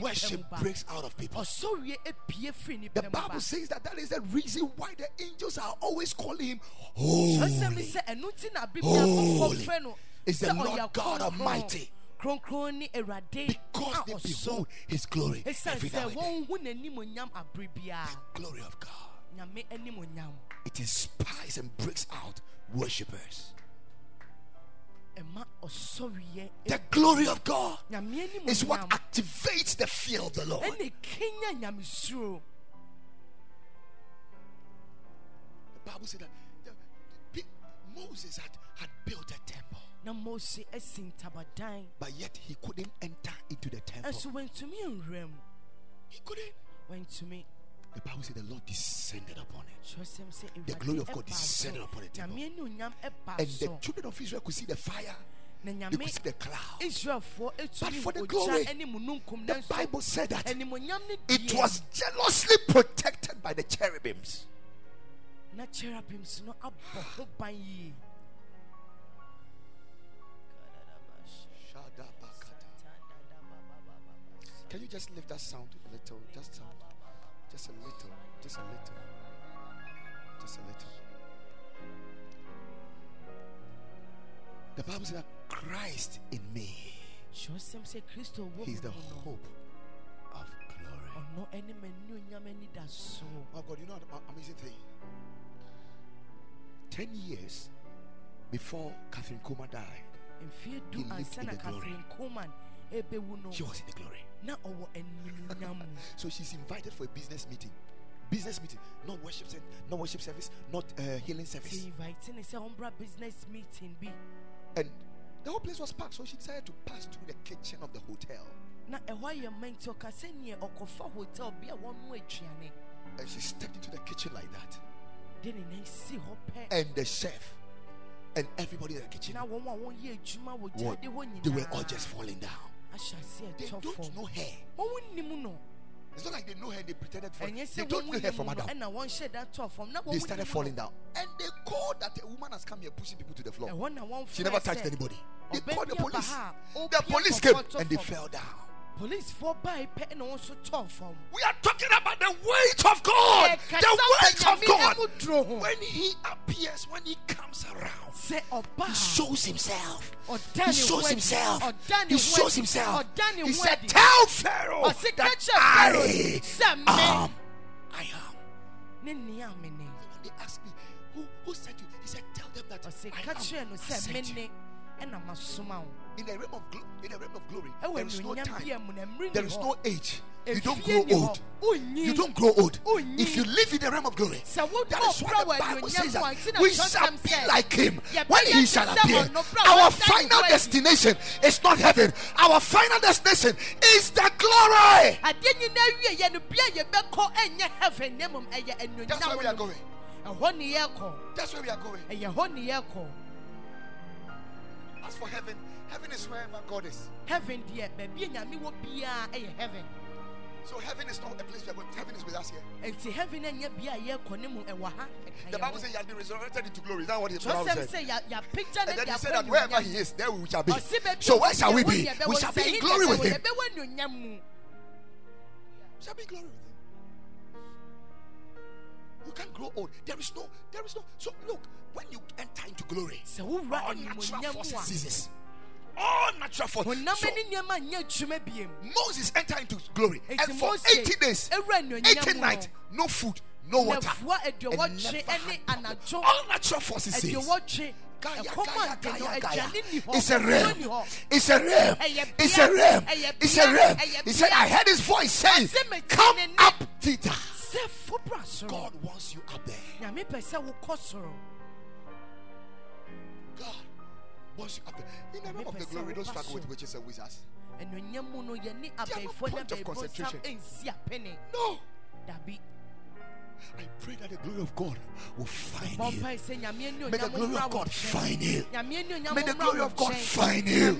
Worship breaks out of people. ɔsɔreɛ apie firi The Bible says that that is the reason why the angels are always calling him holy. sɛ ɛno nti na bibia Holy nkɔfoɔ frɛ no is the Lord God. Almighty. kronkron ne awurade Because they behold his glory every now sɛ and then. wɔnhu n'animonyam abere biara Glory of God. It inspires and breaks out worshippers. The glory of God is what activates the fear of the Lord. ɛne kenya nyamesuro The Bible said that the- the- Moses had, had built a temple, na mose asi ntabadan but yet he couldn't enter into the temple. ɛnso wantumi nwura mu He couldn't. wantumi The Bible said the Lord descended upon it. The glory of God descended upon the temple. nyame animonyam ɛbaa And the children of Israel could see the fire, they could see the cloud. But for the glory, ogya ne mununkum The Bible said that it was jealously protected by the cherubims. cherubims no abɔ ho ban yie Can you just lift that sound a little? Just sound. Just a little. Just a little. Just a little. The Bible says that Christ in me kyerɛsɛm sɛ kristo wɔ He's the hope of glory. ɔno ɛne m'anuonyam ani da so Oh God, you know what amazing thing? Ten years before Kathryn Kuhlman died, He lived in the glory. she was in the glory. Na ɔwɔ animonyam mu [laughs] So she's invited for a business meeting. Business meeting, not worship, not worship service, not uh, healing service. invite ne sɛ ɔmbra business meeting bi And the whole place was packed. So she decided to pass through the kitchen of the hotel. ɛhɔ ayɛ ma nti ɔka sɛ neɛ hotel bi a wɔno aduane And she stepped into the kitchen like that. ɔde ne nan si hɔ and the chef and everybody in the kitchen na wɔn a wɔyɛ adwuma wɔ what, they were all just falling down. They don't know her. wɔn nim no It's not like they know her, they pretended for ɛnyɛ They don't know her from Adam. ɛna wɔn hyɛ da tɔ fam They started falling down. And they called that a woman has come here pushing people to the floor. ɛhɔ na wɔn She never touched anybody. They called the police. The police came and they fell down. Baa pɛ ɛna wɔn nso tɔ fam We are talking about the weight of God. The weight of God. ɛmu duro ho. When He appears, when He comes around, He shows Himself. ɔda He shows Himself. He shows Himself. He said, Tell Pharaoh that I am. I am. ne nea me ne When they asked me, Who, who sent you? He said, Tell them that I am. I sent you." Ne ɛna masoma wo In the realm of glo- in the realm of glory, there is no time. bia mu na mmere There is no age. You don't grow old. You don't grow old. If you live in the realm of glory, that is why the Bible says that we shall be like him when he shall appear. Our final ne ho adi. destination is not heaven. Our final destination is the glory. adeɛ nyinaa wie yɛ no bia yɛbɛkɔ ɛnyɛ heaven na mmom ɛyɛ That's where we are going. no ɛhɔ ne yɛkɔ That's where we are going. As for heaven, heaven is wherever God is. heaven dear, a nyame wɔ biara ɛyɛ heaven So heaven is not a place going. Heaven is with us here. nti heaven ɛnyɛ bia a yɛkɔ ne mu ɛwɔ ha ɛka The Bible says he has been resurrected into glory. Is that what the Bible said? sɛ yɛ- yɛapagya ne And then he said that wherever he is, there we shall be. So where shall we be? We shall be in glory with him. yɛbɛwɔ anuonyam mu We shall be in glory with him. You can't grow old. There is no, there is no. So look, when you enter into glory, all natural forces ceases. All natural forces. So ne nneɛma nyɛ adwuma biem Moses entered into glory, and for Mose 80 days, 80 nights, no food, no water. and never ne had All natural forces cease. aduɔwɔtwe Gaya, ɛkɔm Gaya, antɛ no Gaya, Gaya. aduane ni hɔ It's a realm. It's a realm. It's a realm. It's a realm. He said. I heard his voice saying, Come up sɛ God wants you up there. In the realm of the glory, don't struggle with witches and wizards. anuonyam mu no yɛne no abɛifoɔ ne point of concentration. No. I pray that the glory of God will find you. May the glory of God find you. May the glory of God find you.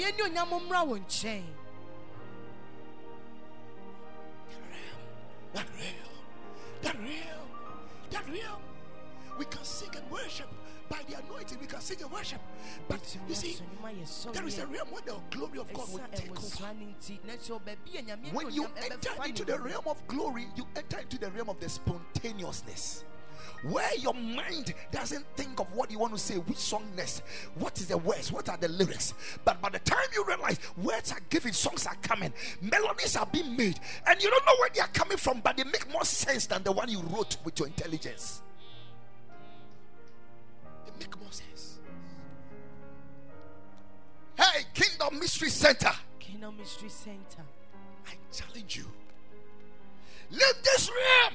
That realm. That realm. That realm. We can sing and worship by the anointing. We can sing and worship. But you see, there is a realm where the glory of God will take over. When you enter into the realm of glory, you enter into the realm of the spontaneousness. Where your mind doesn't think of what you want to say, which song next, what is the words, what are the lyrics. But by the time you realize words are given, songs are coming, melodies are being made, and you don't know where they are coming from, but they make more sense than the one you wrote with your intelligence. Make more sense. Hey, Kingdom Mystery Center, Kingdom Mystery Center. I challenge you. Leave this realm.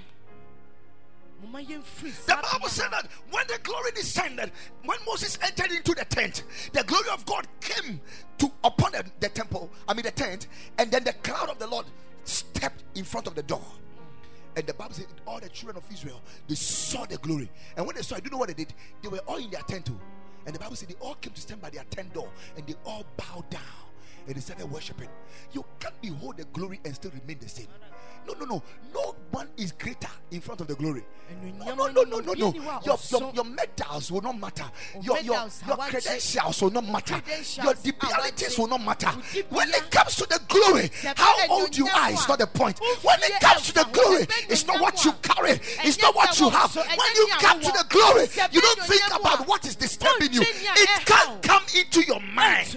The Bible said that when the glory descended, when Moses entered into the tent, the glory of God came to upon the, the temple, I mean the tent, and then the cloud of the Lord stepped in front of the door. And the Bible said all the children of Israel they saw the glory. And when they saw, it, do you know what they did? They were all in their tent too. And the Bible said they all came to stand by their tent door and they all bowed down and they started worshiping. You can't behold the glory and still remain the same. No, no, no. No one is greater in front of the glory. No, no, no, no, no, no. Your, your, your medals will not matter. Your, your, your credentials will not matter. Your debilities will not matter. When it comes to the glory, how old you are is not the point. When it comes to the glory, it's not what you carry, it's not what you have. When you come to the glory, you don't think about what is disturbing you. It can't come into your mind.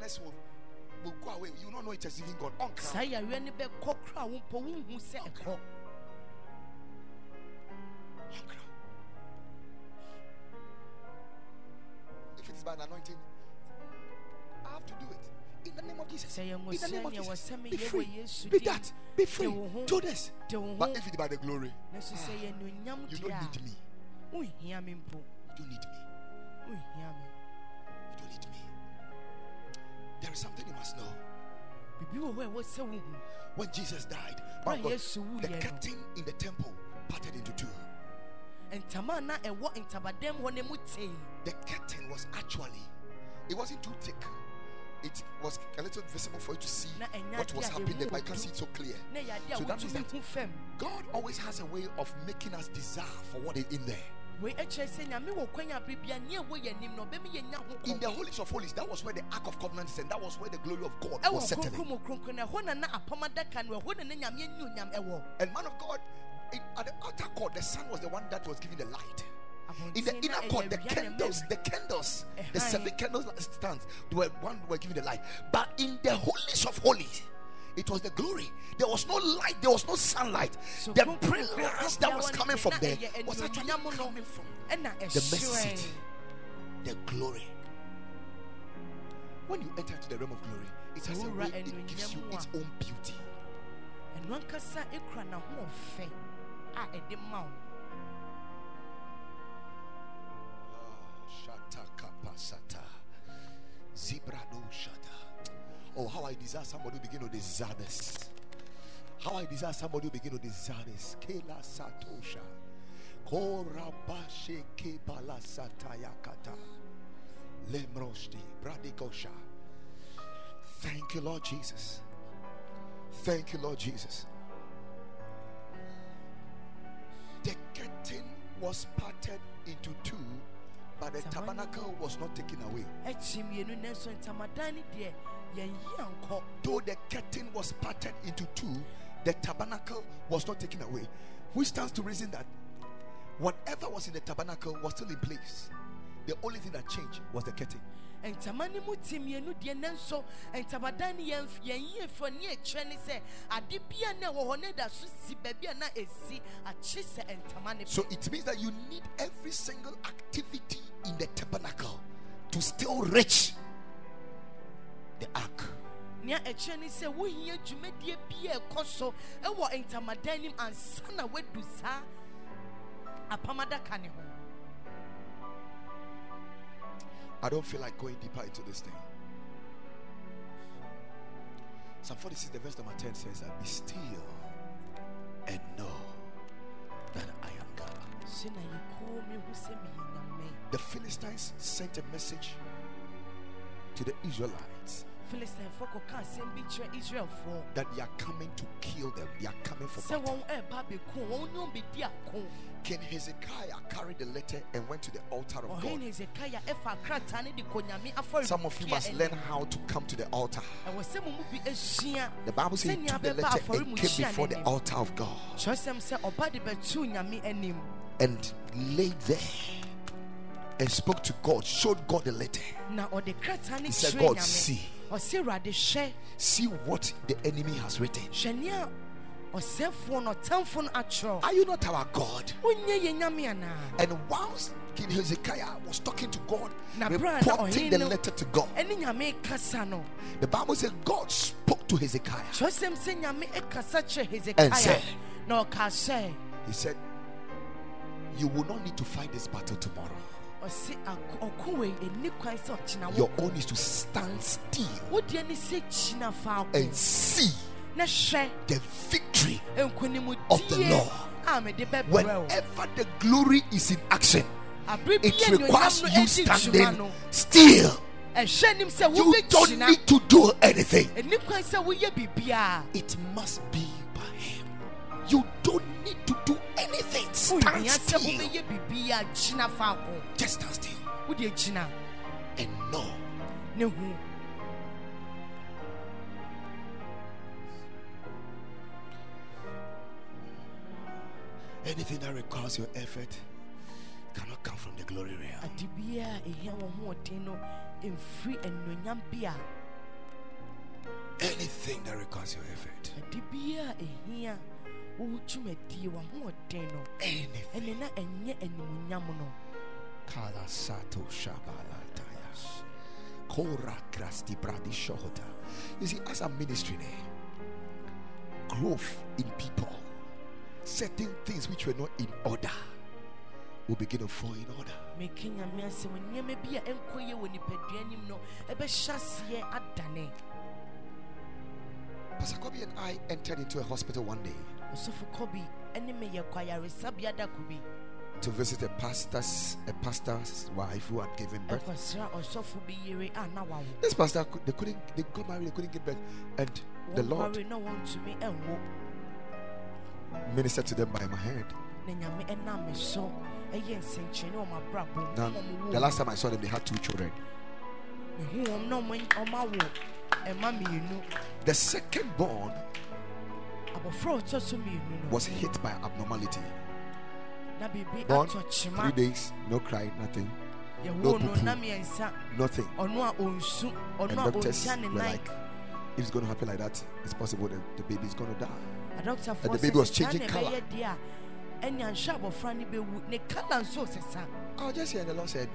That sickness will, will go away. You not know it has even gone. Uncrown. saa yareɛ no bɛkɔ kora wo mpo wonhu sɛ ɛkɔ Uncrown. If it is by an anointing, I have to do it. In the name of Jesus. In the name of sɛ neɛ wɔ Jesus. Be free. Be that. Be free. Do this. de wo ho But if it is by the glory, na so sɛ ah, yɛ anuonyam you don't need me. wonhia me mpo You don't need me. There is something you must know. biribi wɔ hɔ a ɛwɔ sɛ wohu When Jesus died, God, the curtain in the temple parted into two. ntama a na ɛwɔ ntabadam hɔ no mu tee The curtain was actually, it wasn't too thick. It was a little visible for you to see what was happening there, but you can odu. see it so clear. na ɛyɛ adeɛ So that means that- God always has a way of making us desire for what is in there. Wei ɛkyerɛ sɛ nyame wɔ kwan a bere bia ne ɛwɔ yɛ anim no ɔbɛmi yɛnya ho In the kɔ holies of holies, that was where the Ark of Covenant and that was where the glory of God was settling. kronkron mu kronkron na ɛhɔ na na apam adaka no ɛhɔ na na nyame ani onyam ɛwɔ And man of God, in, at the outer court, the sun was the one that was giving the light. In the inner court, the candles, the candles, the seven candles stands, were one were giving the light. But in the holies of holies, it was the glory. There was no light, there was no sunlight. The brilliance that was coming from there was actually no. coming from the mercy the glory. When you enter into the realm of glory, it has a way, it gives you its own beauty. ɛno ankasa ekura Oh, how I desire somebody to begin to desire this. How I desire somebody to begin to desire this. Kela satosha. Korabashe kebala satayakata. Lemroshti. Bradikosha. Thank you, Lord Jesus. Thank you, Lord Jesus. The curtain was parted into two, but the tabernacle was not taken away. akyi mmienu nanso ntamadan no deɛ yɛnyi ankɔ Though the curtain was parted into two, the tabernacle was not taken away. Which stands to reason that whatever was in the tabernacle was still in place. The only thing that changed was the curtain. Ntama no mu te mmienu deɛ nanso ntabadan no yɛn yɛnyi efo ne ekyerɛ ne sɛ ade bia na ɛwɔ hɔ ne da so si baabi a na esi akyi sɛ ntama no So it means that you need every single activity in the tabernacle to still reach the ark. nea ɛkyerɛ ne sɛ wohia dwumadie bi a ɛkɔ so ɛwɔ ntamadan nim ansa na wadu saa apam adaka ne ho I don't feel like going deeper into this thing. Psalm 46, the verse number 10 says that be still and know that I am God. hyɛ na yɛkɔɔ me hu sɛ meyɛ nyame The Philistines sent a message to the Israelites that they are coming to kill them. They are coming for battle. wɔn ɛreba abɛko wɔn ne wɔn bɛdi ako King Hezekiah carried the letter and went to the altar of God. hesekia ɛfa krataa ne de kɔ nyame afɔre Some of you must learn how to come to the altar. ɛwɔ sɛ mo mu bi asua The Bible says he took the letter and came before the altar of God kyerɛsɛm sɛ ɔba de bɛtoo nyame anim and laid there and spoke to God, showed God the letter. na ɔde krataa ne He said, God, see, ɔse awurade hwɛ see what the enemy has written. hwɛ nea ɔsɛfoɔ no ɔtamfoɔ no atwerɛ Are you not our God? wonyɛ yɛ nyame anaa And whilst King Hezekiah was talking to God, Na bra na reporting the letter to God, ɛne nyame kasa no the Bible says God spoke to Hezekiah. kyerɛsɛm sɛ nyame ɛkasa kyerɛ And said- He said, You will not need to fight this battle tomorrow. Ɔse "Ako- ɔko wei ɛni kwan sɛ ɔkyena Your own is to stand still wodeɛ ne sɛ kyina faako and see the victory Of the Lord. a mede bɛbrɛ wo whenever the glory is in action. It requires you standing still. You don't need to do anything. ɛni kwan sɛ woyɛ biribiaa It must be by Him. You don't Stand still. wobɛyɛ biribiaa gyina faako Just stand still. And know. Anything that requires your effort cannot come from the glory realm. ade biaa ɛhia wɔ hoɔden no ɛmfiri anuonyam bi a Anything that requires your effort. Ade biaa ɛhia wo dwumadie w'ahoɔden no ɛne na ɛnyɛ animuonyam no Kala sato shabalataya. Kora krasti bradi shohota. You see, as ministering, eh, growth in people, certain things which were not in order will begin to fall in order. meka nyame asɛm nneɛma bi a ɛnkɔ yɛ wɔ nipadua anim no ɛbɛhyɛ aseɛ adane Pastor Kobe and I entered into a hospital one day ɔsɔfo kɔbi ɛne me yɛ kɔ ayaresabea da ko to visit a pastor's a pastor's wife who had given birth. ɛkɔsra ɔsɔfo bi yere a na wawo This pastor they couldn't they got married, they couldn't give birth, and the Lord wɔnkɔre na wɔntumi ɛnwo ministered to them by my hand. Eh, na nyame ɛnam me so. Ɛyɛ nsɛnkyerɛnne wɔ m'abrabɔ mu Now, na ɔmo wo the oh. last time I saw them, they had two children. mehu wɔm na ɔmo ɔmo awo ɛma mmienu The second born was hit by abnormality. Born three days, no cry, nothing, no poo-poo. nothing. ɔno a ɔnsu And doctors were like, if it's going to happen like that, it's possible that the baby is going to die. and the baby was changing colour. ɛbɛyɛ deɛ a ɛnya nhwɛ abɔfra no bɛwu ne kala nso sesa I was just here, the Lord said,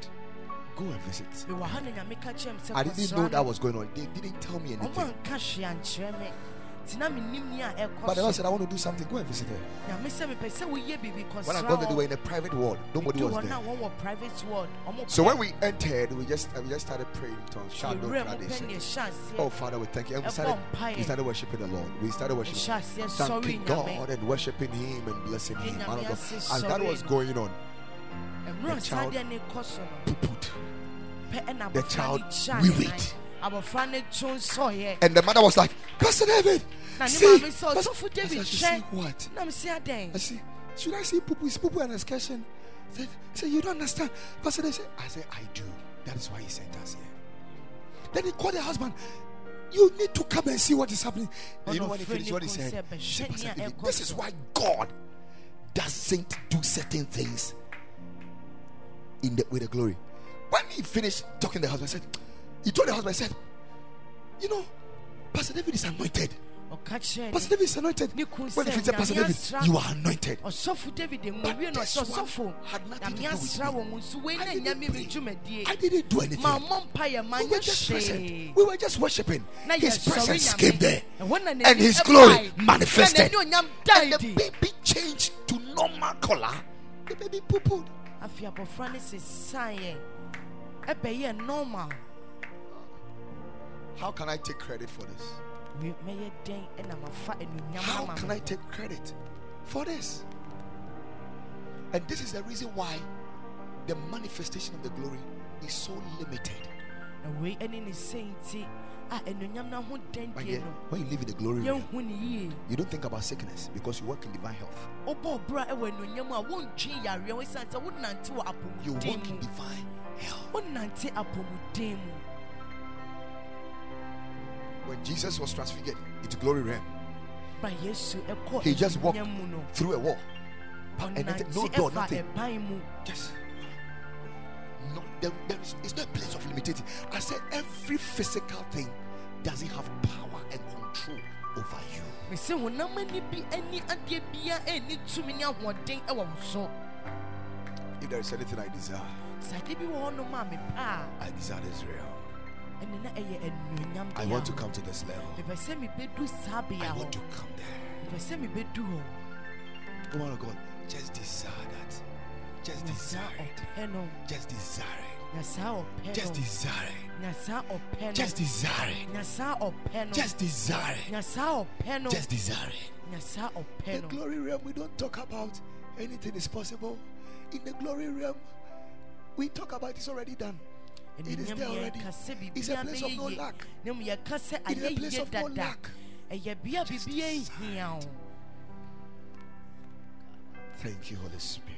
Go and visit. mewɔ ha na nyame ka kyerɛ I didn't know that was going on. They didn't tell me anything. Anka hwee ankyerɛ me nti na menim ni a But the Lord said, I want to do something. Go and visit her. nyame sɛ mepɛ sɛ woyɛ biribi When I got there, they were in a private ward. Nobody was there. na wɔwɔ private ward ɔmo So when we entered, we just we just started praying in tongues. Shadow yɛwura mu pɛ Pradesh. ne ɛhyɛ Oh Father, we thank you. And we started, we started worshiping the Lord. We started worshiping, ɛhyɛ aseɛ sɔre thanking God and worshiping Him and blessing Him. Nyame Man of God. As that was going on, The child- deɛ ne kɔ so no poo-pooed. The child no gyaa ne wearied. nan abɔfra no two and the mother was like, Pastor David, see, Pastor- ɔsɔfo I david said, "She hwɛ see what? I see, should I see poo poo? Is poo poo an excursion? Said, say you don't understand. Pastor David said, I said, I do. That is why he sent us here. Then he called the husband. You need to come and see what is happening. And you know when he finished what he said? He said, Pastor David, this is why God doesn't do certain things in the with the glory. When he finished talking, the husband said, he told the husband, he said, You know, Pastor David is anointed. Pastor David is anointed. When he sɛ finished, Pastor David, you are anointed. But this one had nothing to do with me. wɔ mu nso wei I didn't pray. I didn't do anything. we were just present. We were just worshiping. His presence came there. And his glory manifested. And the baby changed to normal color. The baby poo pooed. afei abɔfra no sesaeɛ ɛbɛyɛ normal How can I take credit for this? Wei, mɛyɛ dɛn ɛna eh, mafa anuonyam How can I take credit for this? And this is the reason why the manifestation of the glory is so limited. na wei ɛne ne sɛ nti a anuonyam no ho My dɛndeɛ dear, no when you live in the glory realm, yɛnhu ne yie you don't think about sickness because you work in divine health. wobɔ ɔbra ɛwɔ anuonyam a wontwe yareɛ wo ɛsiane sɛ wonante wɔ You work in divine health. Wonante apɔmuden mu When Jesus was transfigured into glory realm, ba yesu ɛkɔ He just walked anuonyam mu no through a wall. And nothing- no door, nothing. Yes. No, there, there is, it's not a place of limitation. I said every physical thing doesn't have power and control over you. mesɛ honam ani bi ani adeɛ bia ɛni tumi ne ahoɔden ɛwɔ wo so If there is anything I desire, sɛ ade bi wɔ hɔnom a mepɛ a I desire Israel. I want to come to this level. mepɛ sɛ mebɛdu saa bea I want to come there. Woman of God, just desire that. Just desire it. Just desire it. na saa ɔpɛ Just desire it. na saa ɔpɛ Just desire it. na saa ɔpɛ no Just desire it. saa ɔpɛ no Just desire it. The glory realm, we don't talk about anything is possible. In the glory realm, we talk about it's already done. It is there already. It's a place of no lack. na mu yɛka sɛ It is a place of no lack. ɛyɛ bea biribiara nhia wo Thank you, Holy Spirit.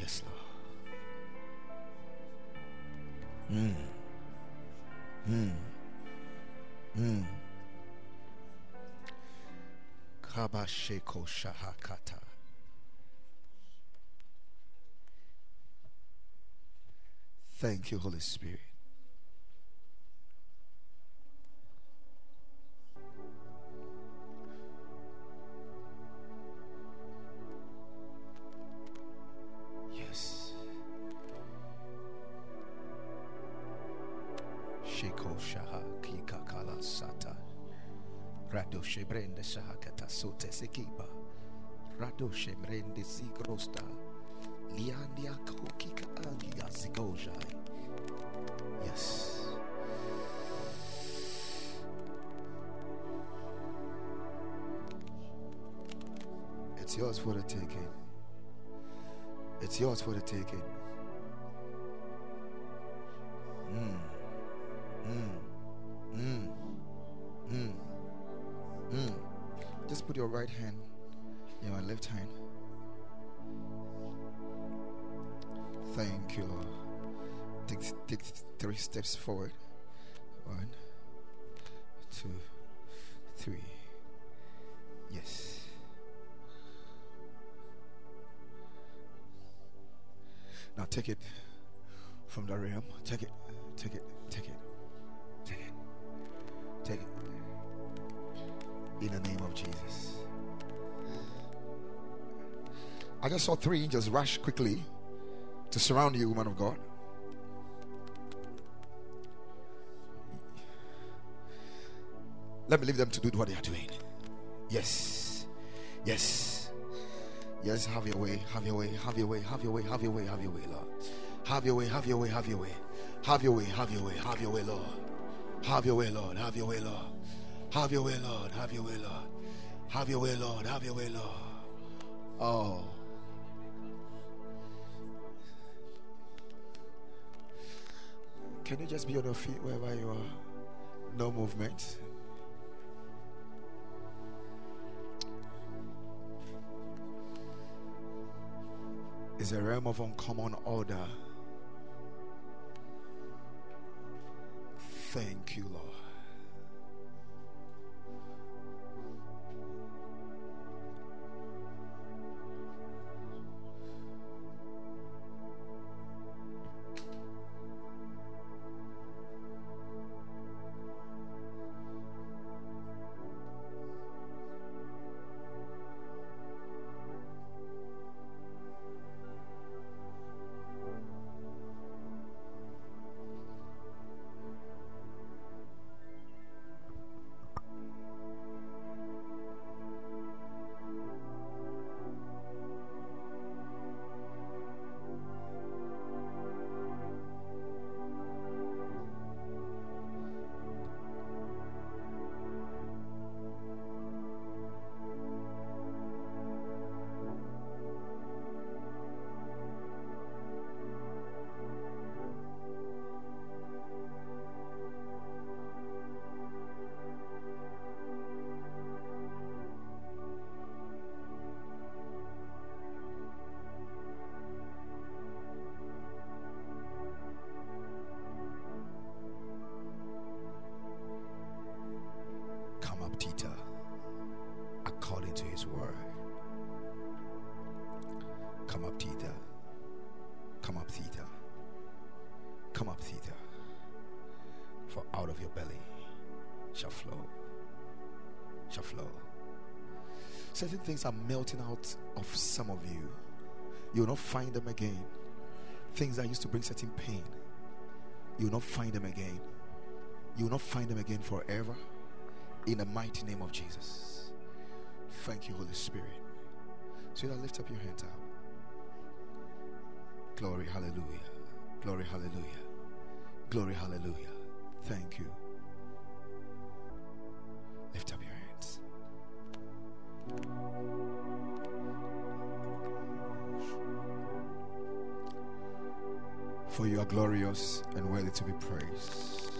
Yes, Lord. Mm. Mm. Mm. Kabasheko Shahakata. Thank you, Holy Spirit. Yes. Rado Shebrende Shahakata Sote Sekiba. Rado Shebrende. Yours for the taking. It's yours for the taking. Just three angels rush quickly to surround you, woman of God. Let me leave them to do what they are doing. Yes. Yes. Yes, have your way, have your way, have your way, have your way, have your way, have your way, Lord. Have your way, have your way, have your way. Have your way, have your way, have your way, Lord. Have your way, Lord. Have your way, Lord. Have your way, Lord. Have your way, Lord. Have your way, Lord. Have your way, Lord. Oh. Can you just be on your feet wherever you are? No movement. It's a realm of uncommon order. Thank you, Lord. For out of your belly shall flow, shall flow. Certain things are melting out of some of you. You will not find them again. Things that used to bring certain pain, you will not find them again. You will not find them again forever. In the mighty name of Jesus. Thank you, Holy Spirit. So now lift up your hands up. Glory, hallelujah. Glory, hallelujah. Glory, hallelujah. Thank you. Lift up your hands. For you are glorious and worthy to be praised.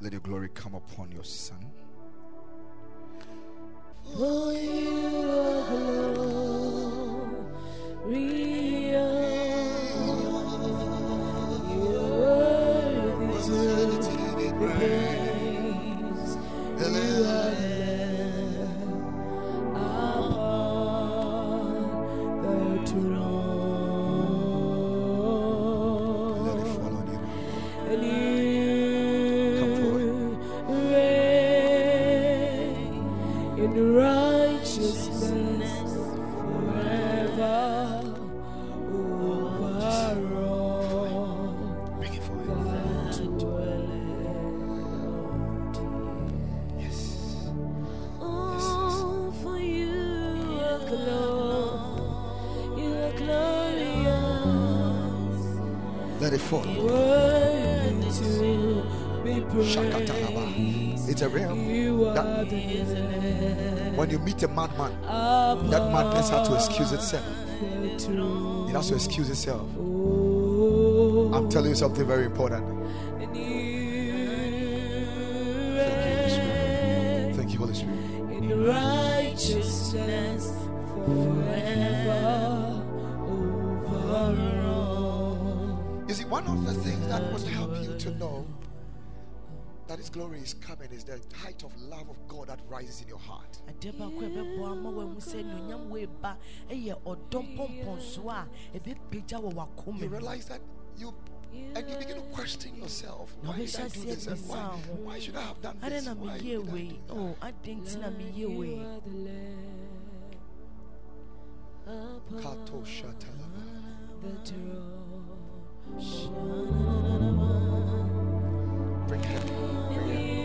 Let your glory come upon your Son. For you are glorious, excuse. Oh, I'm telling you something very important. Thank you, Holy Spirit. Thank you, Holy Spirit. in righteousness forever overall. You see, one of the things that would help you to know that His glory is coming is the height of love of God that rises in your heart. You realize that you and you begin to question yourself. Why did I do this? And why, why should I have done this? Why did I do that? o adɛn nti na meyɛɛ wei You are Kato shatalaba. the. Bring. Bring him. Bring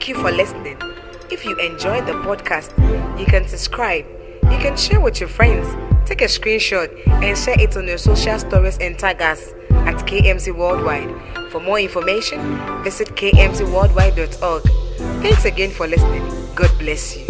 Thank you for listening. If you enjoyed the podcast, you can subscribe. You can share with your friends. Take a screenshot and share it on your social stories and tag us at KMC Worldwide. For more information, visit kmcworldwide.org. Thanks again for listening. God bless you.